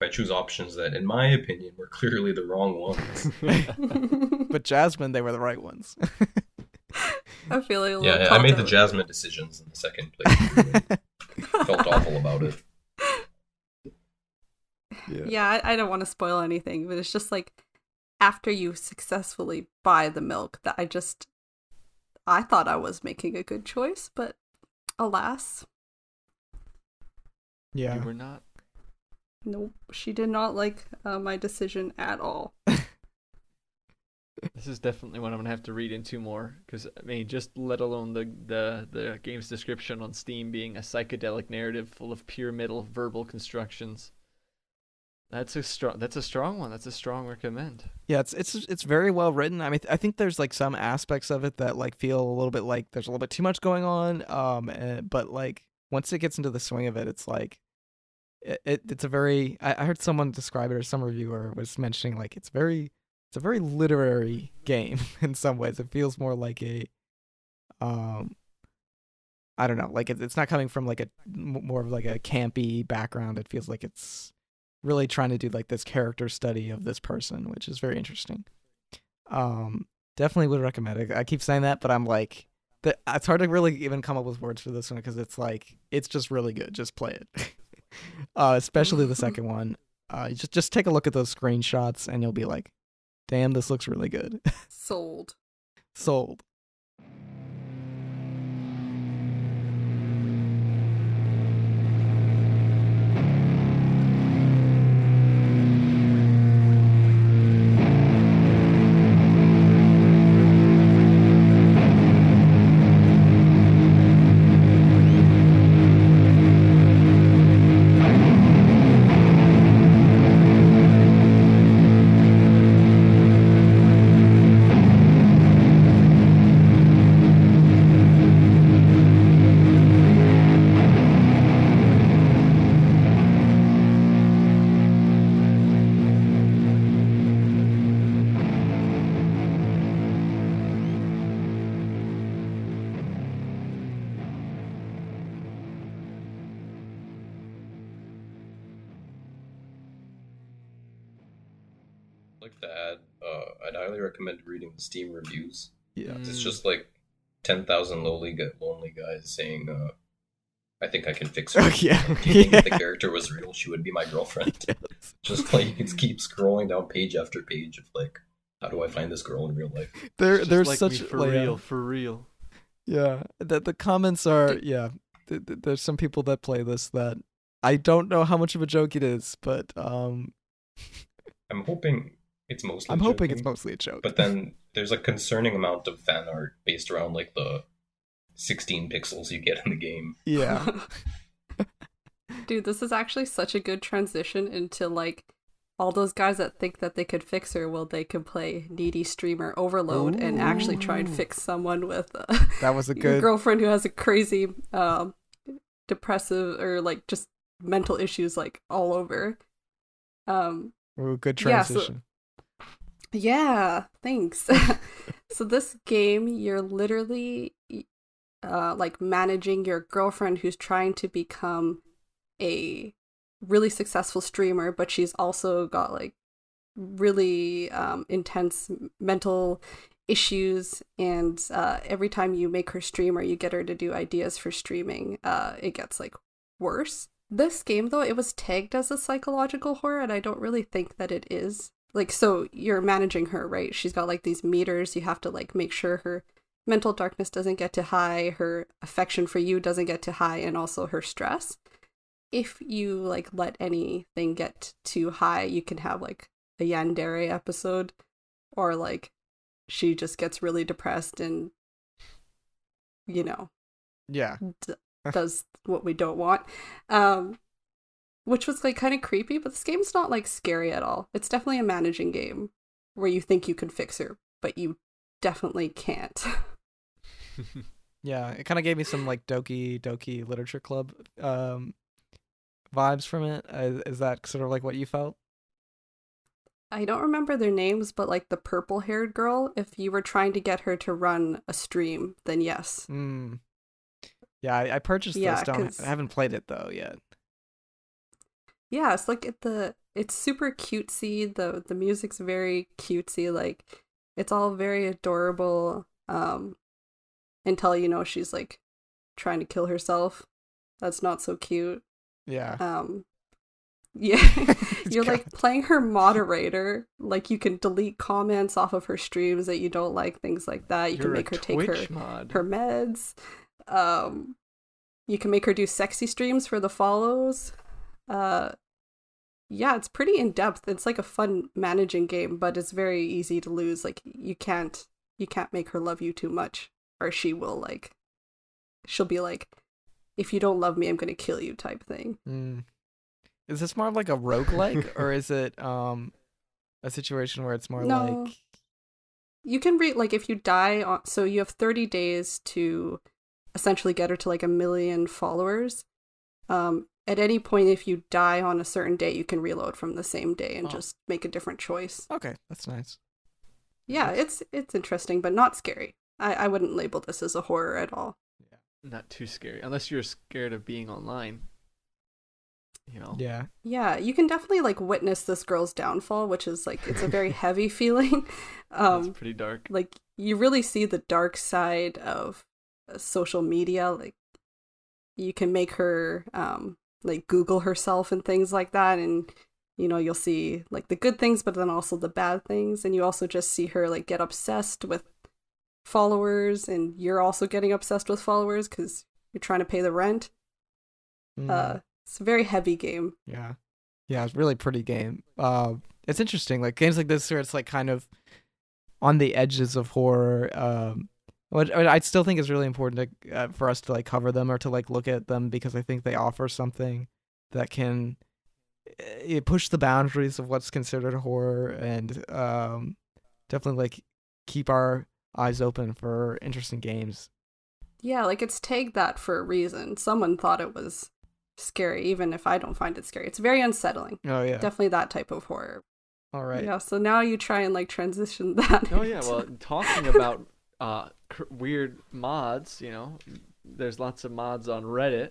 if I choose options that, in my opinion, were clearly the wrong ones. but Jasmine, they were the right ones. I feel like a little yeah, I made the. Jasmine decisions in the second playthrough. and felt awful about it. Yeah, I, I don't want to spoil anything, but it's just like after you successfully buy the milk that I just I thought I was making a good choice, but alas, yeah. You were not. nope, she did not like uh, my decision at all. This is definitely one I'm gonna have to read into more because I mean, just let alone the the the game's description on Steam being a psychedelic narrative full of pyramidal verbal constructions. That's a strong. That's a strong one. That's a strong recommend. Yeah, it's it's it's very well written. I mean, I think there's like some aspects of it that like feel a little bit like there's a little bit too much going on. Um, eh, but like once it gets into the swing of it, it's like it, it it's a very. I, I heard someone describe it, or some reviewer was mentioning like it's very it's a very literary game in some ways. It feels more like a um. I don't know, like it, it's not coming from like a more of like a campy background. It feels like it's really trying to do like this character study of this person, which is very interesting. Um, definitely would recommend it. I keep saying that, but I'm like, the, it's hard to really even come up with words for this one because it's like it's just really good. Just play it, uh, especially the second one. Uh, just just take a look at those screenshots and you'll be like, damn, this looks really good. Sold. Sold. Ten thousand lonely gu- lonely guys saying, uh, "I think I can fix her." Oh, yeah. Do you think if the character was real, she would be my girlfriend? Yes. just like you can keep scrolling down page after page of like, how do I find this girl in real life? There, Just there's like such for like, real, for real. Yeah, the the comments are yeah. th- th- There's some people that play this that I don't know how much of a joke it is, but um, I'm hoping it's mostly. I'm hoping joking, it's mostly a joke. But then there's a concerning amount of fan art based around like the 16 pixels you get in the game. yeah, Dude, this is actually such a good transition into like all those guys that think that they could fix her. Well, they could play needy streamer overload and actually try and fix someone with uh, that was a good. girlfriend who has a crazy, um, depressive or like just mental issues like all over. Um, Ooh, good Yeah, so- transition. Yeah, thanks. so this game, you're literally uh like managing your girlfriend who's trying to become a really successful streamer, but she's also got like really um intense mental issues and uh every time you make her stream or you get her to do ideas for streaming, uh it gets like worse. This game though, it was tagged as a psychological horror and I don't really think that it is like so you're managing her right? She's got like these meters. You have to like make sure her mental darkness doesn't get too high her affection for you doesn't get too high and also her stress. If you like let anything get too high you can have like a yandere episode or like she just gets really depressed and you know Yeah, does what we don't want. Um which was like kind of creepy, but this game's not like scary at all. It's definitely a managing game where you think you can fix her, but you definitely can't. yeah. It kind of gave me some like Doki Doki Literature Club um vibes from it. Uh, is that sort of like what you felt? I don't remember their names, but like the purple-haired girl, if you were trying to get her to run a stream, then yes. Mm. Yeah, I, I purchased Yeah, this. Don't I haven't played it though yet. Yeah, it's like it, the it's super cutesy. The the music's very cutesy. Like it's all very adorable. Um, until you know she's like trying to kill herself. That's not so cute. Yeah. Um, yeah, you're God. like playing her moderator. Like you can delete comments off of her streams that you don't like, things like that. You can You're a make her take her mod. her meds. Um, you can make her do sexy streams for the follows. Uh, yeah, it's pretty in depth. It's like a fun managing game, but it's very easy to lose. Like you can't you can't make her love you too much, or she will like she'll be like, if you don't love me, I'm gonna kill you type thing. Mm. Is this more of like a roguelike or is it um a situation where it's more No. like You can read like if you die on so you have 30 days to essentially get her to like a million followers. Um at any point if you die on a certain day, you can reload from the same day and Oh. just make a different choice. Okay, that's nice. Yeah, it's it's interesting but not scary. I I wouldn't label this as a horror at all. Yeah, Not too scary, unless you're scared of being online. You know. Yeah. Yeah, you can definitely like witness this girl's downfall, which is like it's a very heavy feeling. Um That's pretty dark. like you really see the dark side of uh, social media like you can make her um like google herself and things like that and you know you'll see like the good things but then also the bad things and you also just see her like get obsessed with followers and you're also getting obsessed with followers cuz you're trying to pay the rent Mm, uh it's a very heavy game yeah. Yeah, it's a really pretty game. Uh it's interesting like games like this where it's like kind of on the edges of horror um what what I still think is really important to, uh, for us to like cover them or to like look at them because I think they offer something that can uh, push the boundaries of what's considered horror and um definitely like keep our eyes open for interesting games. yeah like it's tagged that for a reason someone thought it was scary even if i don't find it scary it's very unsettling Oh yeah. definitely that type of horror. All right. Yeah, so now you try and like transition that. Oh yeah, into- well, talking about uh cr- weird mods, you know, there's lots of mods on Reddit.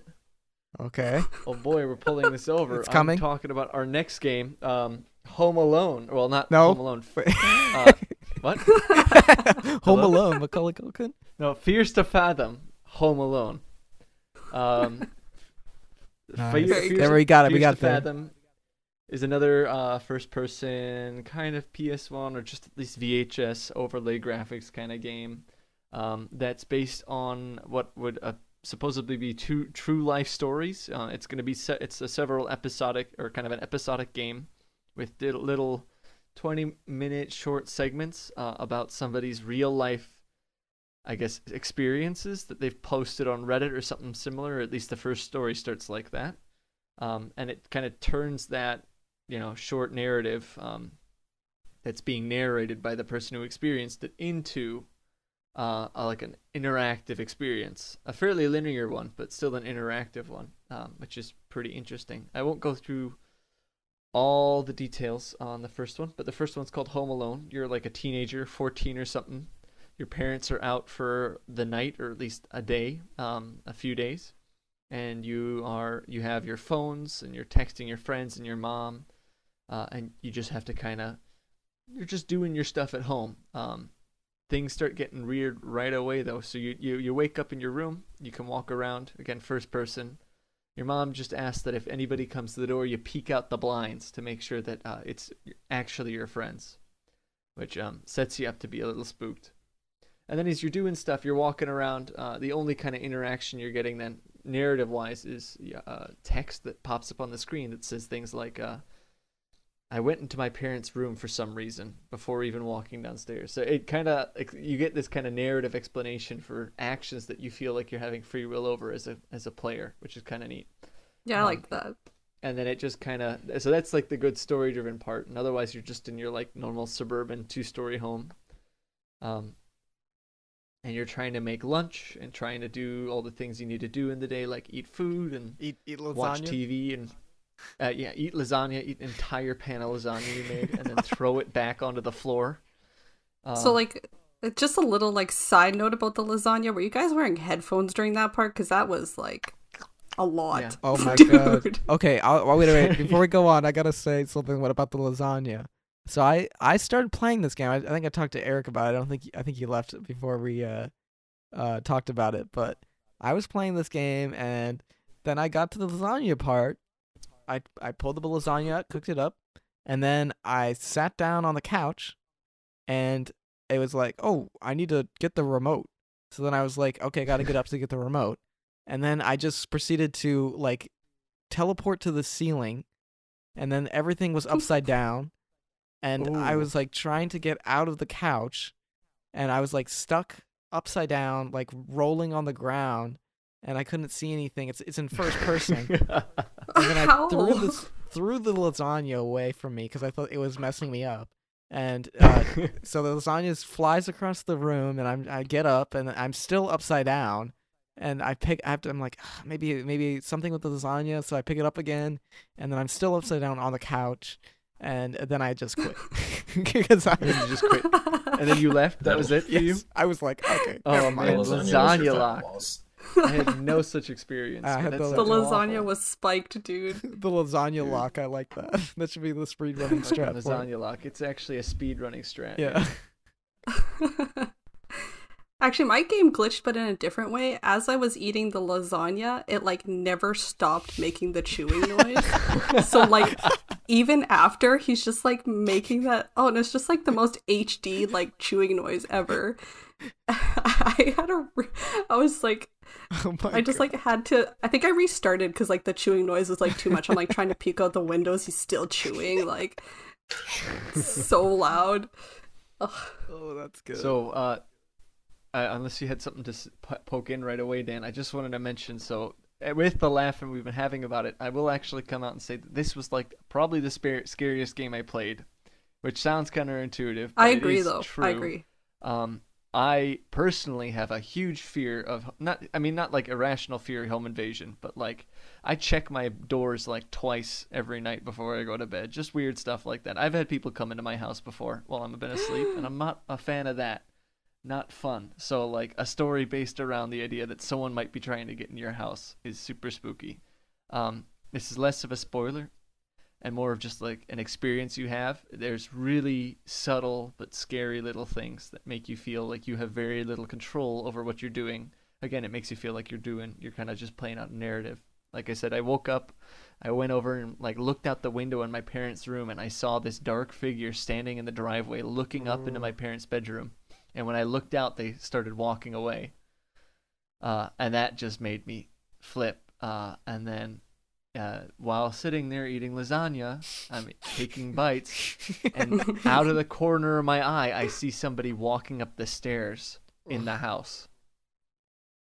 Okay. Oh boy, we're pulling this over. It's coming. I'm talking about our next game. Um, Home Alone. Well, not No. Home Alone. Uh, what? Home Hello? Alone, Macaulay Culkin. No, Fears to Fathom. Home Alone. Um, Nice. Fear- Fears There we got it. We got to it there. Fathom is another uh, first-person kind of PS1 or just at least VHS overlay graphics kind of game um, that's based on what would uh, supposedly be two true life stories. Uh, it's going to be se- it's a several episodic or kind of an episodic game with little 20-minute short segments uh, about somebody's real life. I guess experiences that they've posted on Reddit or something similar. Or at least the first story starts like that um, and it kind of turns that you know short narrative um, that's being narrated by the person who experienced it into uh, a, like an interactive experience, a fairly linear one, but still an interactive one, um, which is pretty interesting. I won't go through all the details on the first one, but the first one's called Home Alone. You're like a teenager, 14 or something. Your parents are out for the night, or at least a day, um, a few days and you are you have your phones and you're texting your friends and your mom uh, and you just have to kind of you're just doing your stuff at home. Um, things start getting weird right away though. So you, you you wake up in your room you can walk around. Again first person. Your mom just asks that if anybody comes to the door you peek out the blinds to make sure that uh, it's actually your friends which um, sets you up to be a little spooked. And then as you're doing stuff, you're walking around. Uh, the only kind of interaction you're getting then, narrative wise, is uh, text that pops up on the screen that says things like, uh, I went into my parents' room for some reason before even walking downstairs. So it kind of, you get this kind of narrative explanation for actions that you feel like you're having free will over as a, as a player, which is kind of neat. Yeah, I Um, like that. and then it just kind of so that's like the good story driven part and otherwise you're just in your like normal suburban two story home um and you're trying to make lunch and trying to do all the things you need to do in the day like eat food and Eat eat watch tv and uh, yeah eat lasagna eat an entire pan of lasagna you made and then throw it back onto the floor so Um, like uh, just a little like side note about the lasagna. Were you guys wearing headphones during that part? Because that was like a lot. Yeah. Oh my Dude. god. Okay, I'll, well, wait, wait. Before we go on, I gotta say something. What about the lasagna? So I I started playing this game. I, I think I talked to Erik about it. I don't think I think he left before we uh uh talked about it. But I was playing this game, and then I got to the lasagna part. I I pulled the lasagna out, cooked it up, and then I sat down on the couch, and it was like, oh, I need to get the remote. So then I was like, okay, I gotta get up to get the remote. And then I just proceeded to like teleport to the ceiling, and then everything was upside down, and I was like trying to get out of the couch, and I was like stuck upside down, like rolling on the ground, and I couldn't see anything. It's it's in first person, and then I How? threw this threw the lasagna away from me because I thought it was messing me up, and uh, so the lasagna flies across the room, and I'm I get up, and I'm still upside down, and I pick. I have to. I'm like "Ah, maybe maybe something with the lasagna, so I pick it up again, and then I'm still upside down on the couch, and then I just quit because I And then you just quit. and then you left that was it for you I was like okay. Oh, never man, mind. lasagna final lock. Boss. i had no such experience I had the- the lasagna awful. was spiked, dude. the lasagna lock. I like that. That should be the speed running Like a strat. for it. lasagna lock. It's actually a speed running strat. Yeah. Actually, my game glitched, but in a different way. As I was eating the lasagna, it like never stopped making the chewing noise. so like, even after, he's just like making that. Oh, and it's just like the most HD like chewing noise ever. I had a. re- I was like, Oh I just God. like had to. I think I restarted because like the chewing noise was like too much. I'm like trying to peek out the windows. He's still chewing, like so loud. Ugh. Oh, that's good. So, uh, uh, unless you had something to s- poke in right away, Dan, I just wanted to mention. So, uh, with the laughing we've been having about it, I will actually come out and say that this was like probably the spar- scariest game I played, which sounds counterintuitive. But I agree, is though. True. I agree. Um, I personally have a huge fear of not. I mean, not like irrational fear of home invasion, but like I check my doors like twice every night before I go to bed. Just weird stuff like that. I've had people come into my house before while I'm a been asleep, and I'm not a fan of that. Not fun. So like a story based around the idea that someone might be trying to get in your house is super spooky. Um, this is less of a spoiler. And more of just like an experience you have. There's really subtle but scary little things that make you feel like you have very little control over what you're doing. Again, it makes you feel like you're doing you're kind of just playing out a narrative. Like I said, I woke up, I went over and like looked out the window in my parents' room and I saw this dark figure standing in the driveway looking up into my parents' bedroom. And when I looked out, they started walking away. Uh, and that just made me flip. Uh, and then uh, while sitting there eating lasagna, I'm taking bites, and out of the corner of my eye, I see somebody walking up the stairs in the house.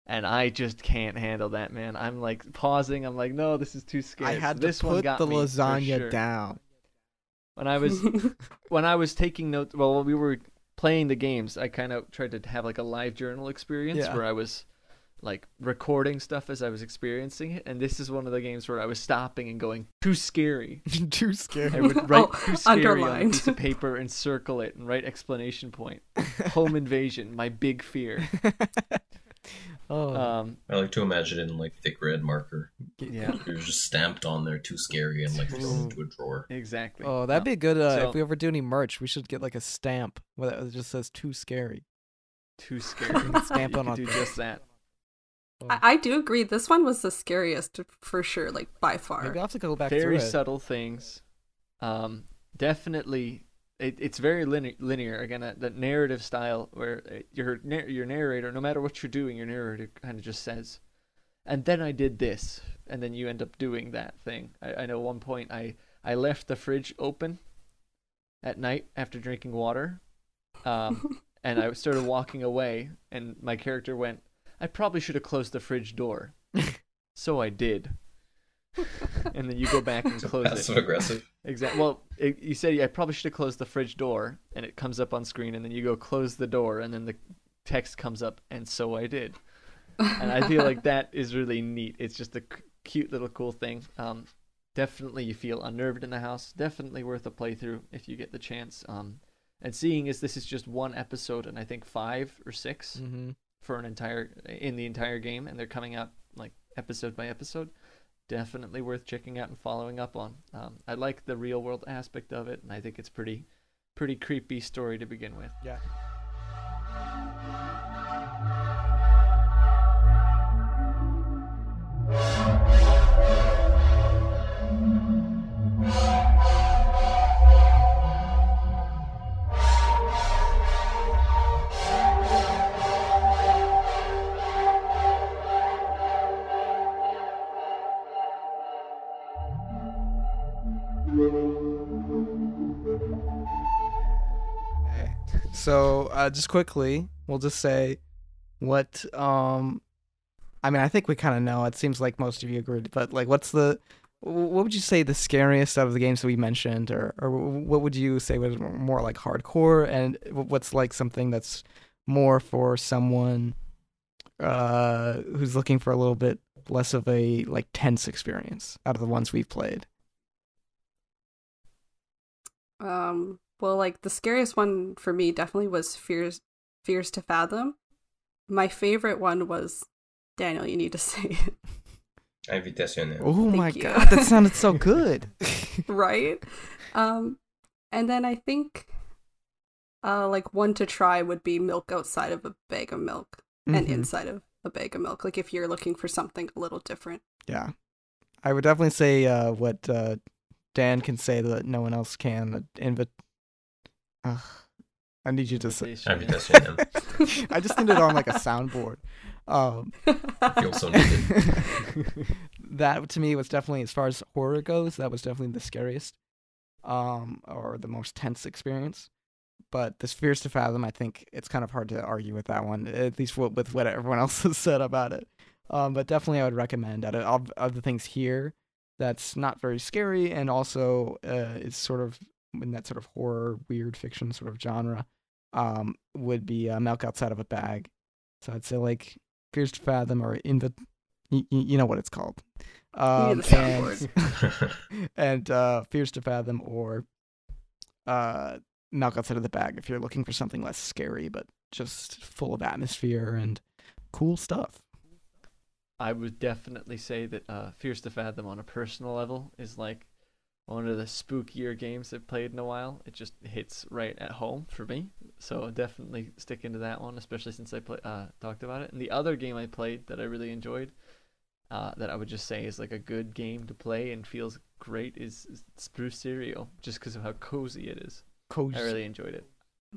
And I just can't handle that, man. I'm like pausing. I'm like, no, this is too scary. I had this to one put got the lasagna sure. down. When I was when I was taking notes, well, we were playing the games, I kind of tried to have like a live journal experience Yeah. where I was like recording stuff as I was experiencing it. And this is one of the games where I was stopping and going, too scary. Too scary. I would write Oh, too scary on a piece of paper and circle it and write explanation point. Home invasion, my big fear. oh, Um, I like to imagine it in like thick red marker. yeah, It was just stamped on there, too scary, and like thrown into a drawer. exactly. oh, that'd be good. Uh, so- if we ever do any merch, we should get like a stamp where it just says "too scary." too scary. Stamp you it on do just that. I, I do agree. This one was the scariest for sure, like by far. Maybe I'll have to go back very through it. subtle things. Um, definitely, it, it's very linear. Linear again, that, that narrative style where uh, your your narrator, no matter what you're doing, your narrator kind of just says, "And then I did this," and then you end up doing that thing. I, I know one point I I left the fridge open at night after drinking water, um, and I started walking away, and my character went, "I probably should have closed the fridge door." so I did. and then you go back and close Passive it. aggressive. Exactly. Well, it, you said I probably should have closed the fridge door, and it comes up on screen, and then you go close the door, and then the text comes up, and so I did. And I feel like that is really neat. It's just a c- cute little cool thing. Um, definitely you feel unnerved in the house. Definitely worth a playthrough if you get the chance. Um, and seeing as this is just one episode, and I think five or 6 hmm for an entire in the entire game, and they're coming out like episode by episode. Definitely worth checking out and following up on. Um, I like the real world aspect of it, and I think it's pretty, pretty creepy story to begin with. Yeah. So, uh, just quickly, we'll just say what. Um, I mean, I think we kind of know. It seems like most of you agreed, but like, what's the? What would you say the scariest out of the games that we mentioned, or or what would you say was more like hardcore, and what's like something that's more for someone uh, who's looking for a little bit less of a like tense experience out of the ones we've played? Um, well, like the scariest one for me definitely was Fears Fears to Fathom. My favorite one was Daniel, you need to say it. Invitational. Oh Thank my you. god, that sounded so good. right? Um and then I think uh like one to try would be milk outside of a bag of milk and Mhm. inside of a bag of milk. Like if you're looking for something a little different. Yeah. I would definitely say uh, what uh, Dan can say that no one else can. Invi- Ugh. I need you to say. I just need it on like a soundboard. Um, Feels so needed. that to me was definitely, as far as horror goes, that was definitely the scariest, um, or the most tense experience. But this Fears to Fathom, I think it's kind of hard to argue with that one, at least with, with what everyone else has said about it. Um, but definitely, I would recommend that. Of, of the things here, that's not very scary, and also uh, is sort of in that sort of horror, weird fiction sort of genre, um, would be uh, Milk Outside of a Bag. So I'd say like Fears to Fathom or Invi- y- y- you know what it's called. Um, the and and uh, Fears to Fathom or uh, Milk Outside of the Bag if you're looking for something less scary but just full of atmosphere and cool stuff. I would definitely say that uh, Fears to Fathom on a personal level is like one of the spookier games I've played in a while. It just hits right at home for me. So definitely stick into that one, especially since I play, uh, talked about it. And the other game I played that I really enjoyed, uh, that I would just say is like a good game to play and feels great, is, is Sprucerio, just because of how cozy it is. Cozy. I really enjoyed it.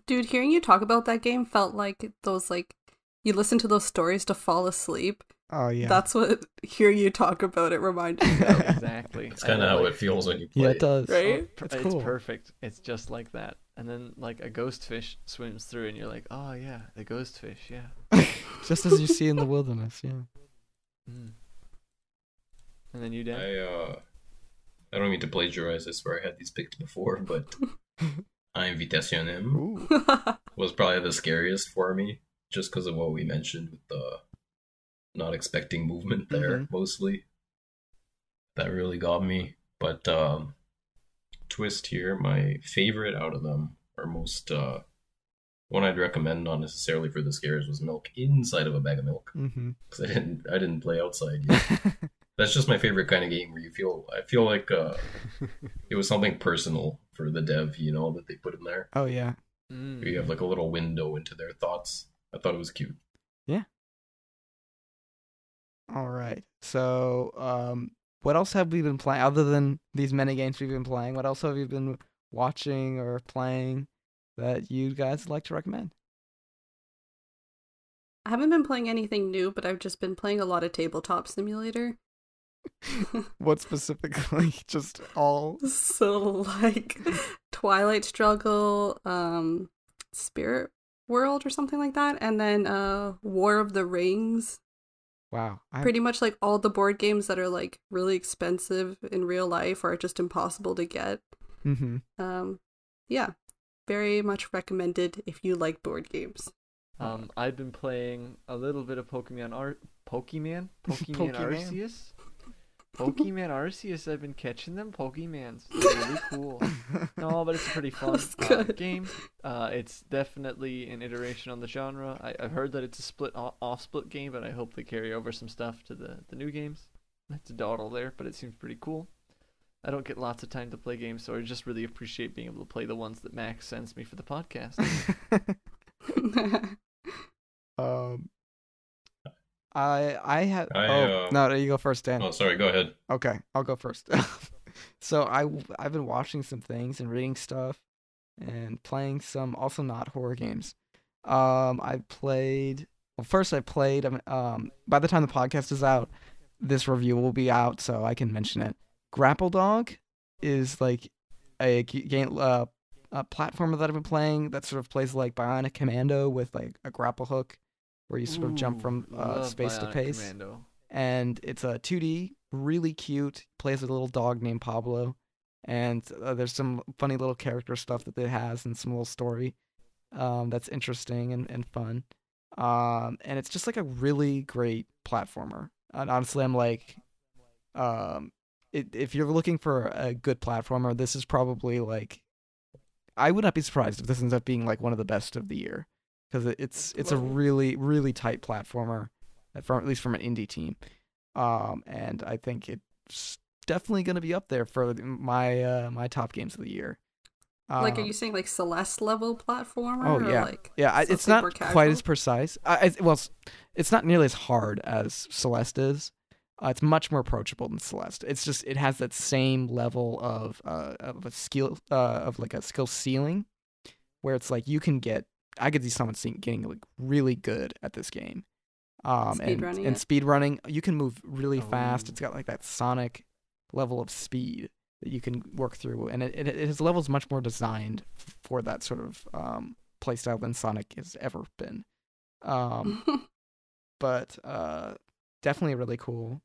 Dude, hearing you talk about that game felt like those like you listen to those stories to fall asleep. Oh yeah. That's what hearing you talk about it reminded me of. Exactly. It's kind of how like- it feels when you play. yeah, it does. Right? per- It's it's cool. perfect. It's just like that. And then like a ghost fish swims through, and you're like, oh yeah, the ghost fish, yeah. Just as you see in the wilderness. Yeah. Mm. And then you, Dan? I uh, I don't mean to plagiarize. I swear I had these picked before, but Invitationem Ooh. was probably the scariest for me, just because of what we mentioned with the not expecting movement there Mhm. mostly. That really got me. But um, twist here, my favorite out of them, or most uh, one I'd recommend, not necessarily for the scares, was milk inside of a bag of milk Mm-hmm. because I didn't I didn't play outside yet. That's just my favorite kind of game where you feel I feel like uh, it was something personal for the dev, you know, that they put in there. oh yeah. Mm. You have like a little window into their thoughts. I thought it was cute. All right. So, um, what else have we been playing other than these many games we've been playing? What else have you been watching or playing that you guys like to recommend? I haven't been playing anything new, but I've just been playing a lot of tabletop simulator. what specifically? Just all. so like Twilight Struggle, um Spirit World or something like that, and then uh War of the Rings. Wow. I, Pretty much like all the board games that are like really expensive in real life or just impossible to get. mm-hmm. Um yeah. Very much recommended if you like board games. Um, I've been playing a little bit of Pokemon Ar- Pokemon? Pokemon Pokemon. Arceus? Pokemon Arceus, I've been catching them Pokemans. They're really cool. No, but it's a pretty fun uh, game. Uh, it's definitely an iteration on the genre. I, I've heard that it's a split off split game, but I hope they carry over some stuff to the, the new games. It's a dawdle there, but it seems pretty cool. I don't get lots of time to play games, so I just really appreciate being able to play the ones that Max sends me for the podcast. um. I I have. I, oh uh, no, no, you go first, Dan. Oh, sorry. Go ahead. Okay, I'll go first. so I I've been watching some things and reading stuff and playing some also not horror games. Um I played well first I played um, um by the time the podcast is out this review will be out so I can mention it. Grapple Dog is like a game uh a platformer that I've been playing that sort of plays like Bionic Commando with like a grapple hook where you sort of jump from uh, love space to Bionic pace Commando. and it's a 2D, really cute. Plays with a little dog named Pablo, and uh, there's some funny little character stuff that it has, and some little story um, that's interesting and, and fun. Um, and it's just like a really great platformer. And honestly, I'm like, um, it, if you're looking for a good platformer, this is probably like, I would not be surprised if this ends up being like one of the best of the year because it's it's a really really tight platformer, uh, from at least from an indie team. Um, and I think it's definitely going to be up there for my uh, my top games of the year. like are Um, you saying like Celeste level platformer? Oh or yeah, like yeah. I, it's not more quite as precise. I, I, well, it's, it's not nearly as hard as Celeste is. Uh, it's much more approachable than Celeste. It's just it has that same level of uh of a skill uh of like a skill ceiling, where it's like you can get. I could see someone seeing, getting like really good at this game. Um, and Speedrunning and it? speed running, you can move really fast. Oh. It's got like that Sonic level of speed that you can work through, and it, it, it his level's much more designed for that sort of um, playstyle than Sonic has ever been. Um, but uh, definitely really cool.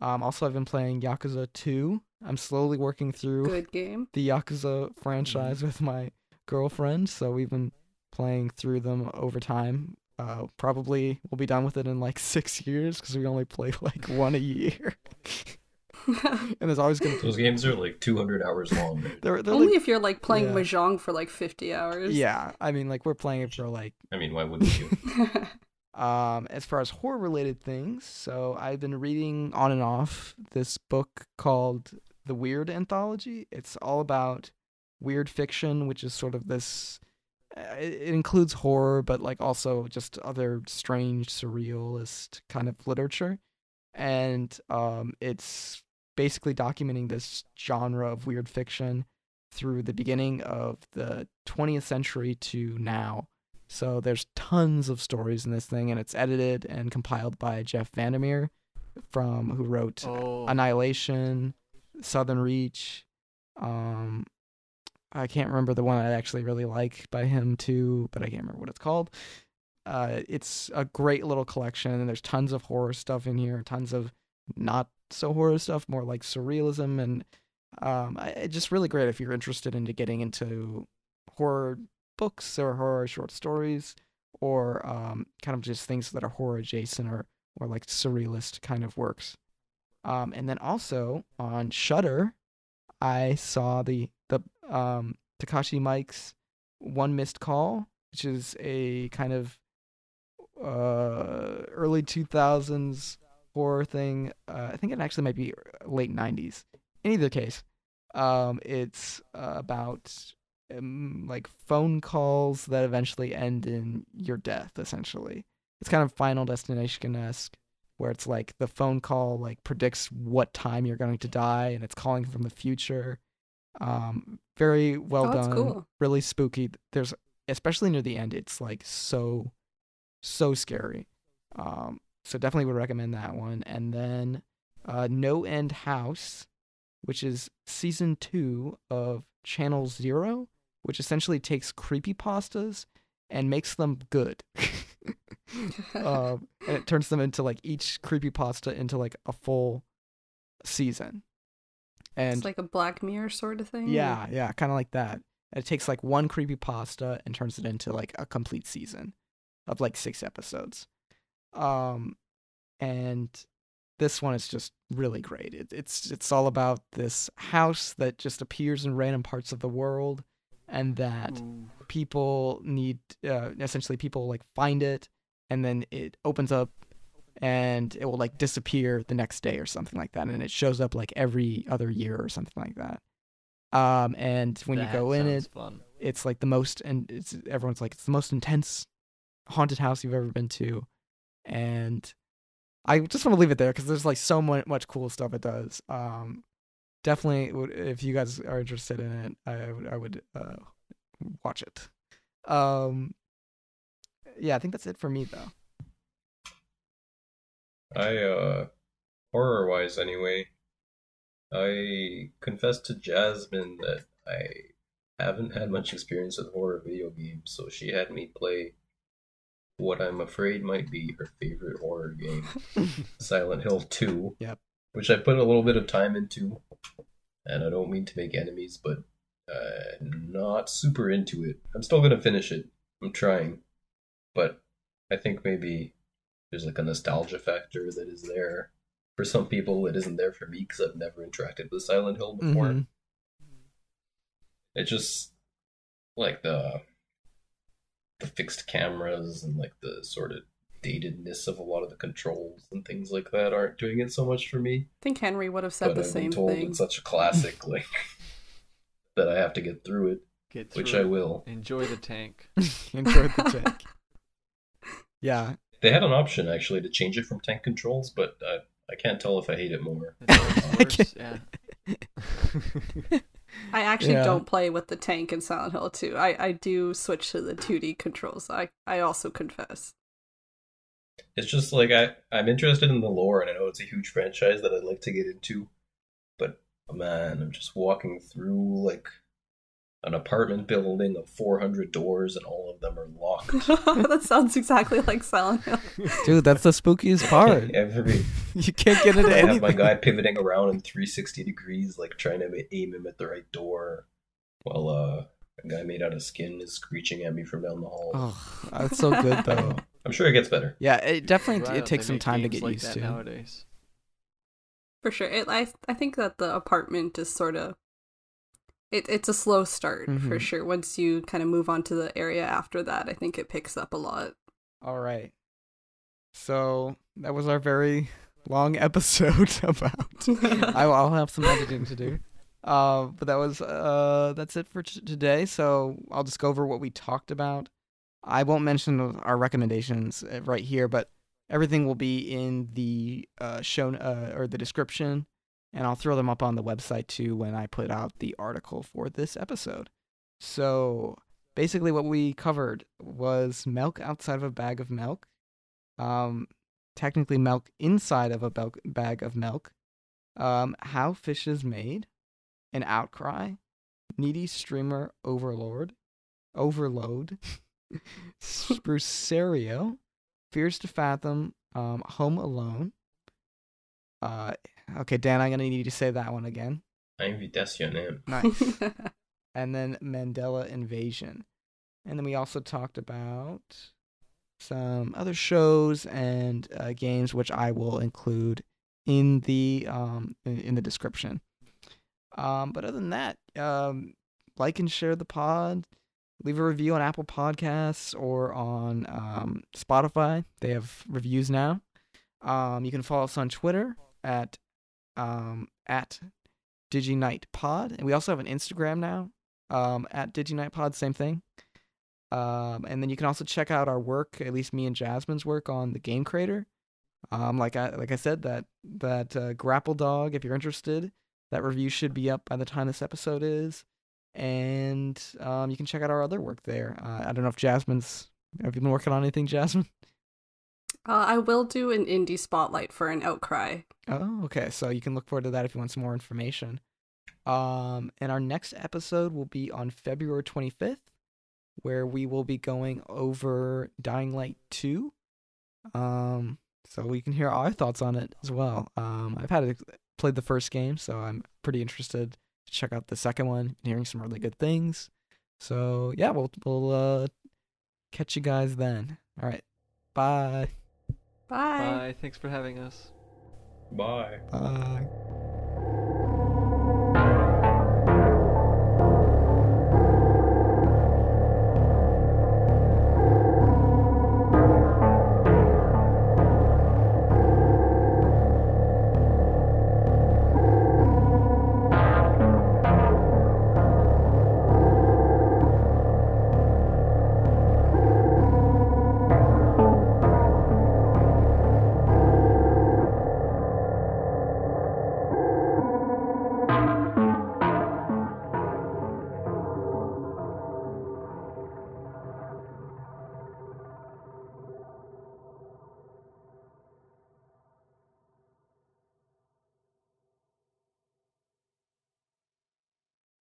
Um, also, I've been playing Yakuza 2. I'm slowly working through Good game. the Yakuza franchise with my girlfriend, so we've been playing through them over time. Uh, probably we'll be done with it in like six years because we only play like one a year, and there's always gonna Those games are like 200 hours long. they're, they're Only like if you're like playing yeah. mahjong for like 50 hours. yeah. I mean, like we're playing it for like I mean, why wouldn't you? Um, as far as horror related things, so I've been reading on and off this book called the Weird Anthology. It's all about weird fiction, which is sort of this. It it includes horror, but like also just other strange, surrealist kind of literature, and um, it's basically documenting this genre of weird fiction through the beginning of the 20th century to now. So there's tons of stories in this thing, and it's edited and compiled by Jeff Vandermeer, from who wrote Oh, Annihilation, Southern Reach. Um, I can't remember the one I actually really like by him too, but I can't remember what it's called. Uh, it's a great little collection, and there's tons of horror stuff in here, tons of not so horror stuff, more like surrealism, and um, I, just really great if you're interested into getting into horror books or horror short stories, or um, kind of just things that are horror adjacent or or like surrealist kind of works. Um, and then also on Shudder, I saw the um, Takashi Miike's One Missed Call, which is a kind of uh, early 2000s horror thing. Uh, I think it actually might be late 90s. In either case, um, it's uh, about um, like phone calls that eventually end in your death, essentially. It's kind of Final Destination esque, where it's like the phone call like predicts what time you're going to die, and it's calling from the future. Um, very well Oh, done, cool. really spooky. There's especially near the end, it's like so, so scary. Um, so definitely would recommend that one. And then uh, No End House, which is season two of Channel Zero, which essentially takes creepy pastas and makes them good. um, and it turns them into like each creepy pasta into like a full season. And it's like a Black Mirror sort of thing. yeah, yeah, kind of like that. And it takes like one creepy pasta and turns it into like a complete season of like six episodes. Um, and this one is just really great. It, it's it's all about this house that just appears in random parts of the world, and that ooh, people need uh, essentially people like find it, and then it opens up and it will like disappear the next day or something like that and it shows up like every other year or something like that. Um and when you go in it fun. it's like the most and it's everyone's like it's the most intense haunted house you've ever been to and i just want to leave it there because there's like so much, much cool stuff it does. Um definitely if you guys are interested in it i would i would uh watch it. Um yeah i think that's it for me though I uh horror wise anyway, I confessed to Jasmine that I haven't had much experience with horror video games, so she had me play what I'm afraid might be her favorite horror game, Silent Hill 2. Yep. Which I put a little bit of time into, and I don't mean to make enemies, but uh, not super into it. I'm still gonna finish it. I'm trying, but I think maybe there's like a nostalgia factor that is there for some people. It isn't there for me because I've never interacted with Silent Hill before. Mhm. It just like the the fixed cameras and like the sort of datedness of a lot of the controls and things like that aren't doing it so much for me. I think Henry would have said but the I've same been told thing. it's such a classic, like that I have to get through it, Get through which it. I will. Enjoy the tank. Enjoy the tank yeah They had an option actually to change it from tank controls, but I I can't tell if I hate it more. It's always worse, yeah. I actually Yeah. don't play with the tank in Silent Hill 2. I, I do switch to the 2D controls. I, I also confess. It's just like I I'm interested in the lore, and I know it's a huge franchise that I'd like to get into, but man, I'm just walking through like an apartment building of 400 doors, and all of them are locked. that sounds exactly like Silent Hill. dude that's the spookiest part Every you can't get into I have my guy pivoting around in 360 degrees, like trying to aim him at the right door, while uh, a guy made out of skin is screeching at me from down the hall. oh that's so good though I'm sure it gets better. yeah it definitely Right, it takes some time to get like used to nowadays. For sure. It, I, I think that the apartment is sort of. It, it's a slow start, for Mhm. sure. Once you kind of move on to the area after that, I think it picks up a lot. All right. So that was our very long episode about. I, I'll have some editing to do. Uh, but that was uh, that's it for t- today. So I'll just go over what we talked about. I won't mention our recommendations uh, right here, but everything will be in the uh, show uh, or the description, and I'll throw them up on the website too when I put out the article for this episode. So basically, what we covered was milk outside of a bag of milk, um, technically milk inside of a bel- bag of milk, um, how fish is made, an outcry, needy streamer overlord, overload, Sprucerio, Fears to Fathom, um, Home Alone. Uh, okay, Dan, I'm gonna need you to say that one again. Invitationem. Nice. and then Mandela Invasion. And then we also talked about some other shows and uh, games, which I will include in the um in, in the description. Um, but other than that, um, like and share the pod. Leave a review on Apple Podcasts or on um, Spotify. They have reviews now. Um, you can follow us on Twitter at um, at DigiNightPod, and we also have an Instagram now um, at DigiNightPod. Same thing. Um, and then you can also check out our work, at least me and Jasmine's work on the Game Creator. Um, like I like I said, that that uh, Grapple Dog. If you're interested, that review should be up by the time this episode is, and um, you can check out our other work there. Uh, I don't know if Jasmine's. Have you been working on anything, Jasmine? Uh, I will do an indie spotlight for an outcry. Oh, okay. So you can look forward to that if you want some more information. Um, and our next episode will be on February 25th, where we will be going over Dying Light 2. Um, so we can hear our thoughts on it as well. Um, I've had it, played the first game, so I'm pretty interested to check out the second one. Hearing some really good things. So yeah, we'll we'll uh, catch you guys then. All right, bye. Bye. Bye. Thanks for having us. Bye. Bye.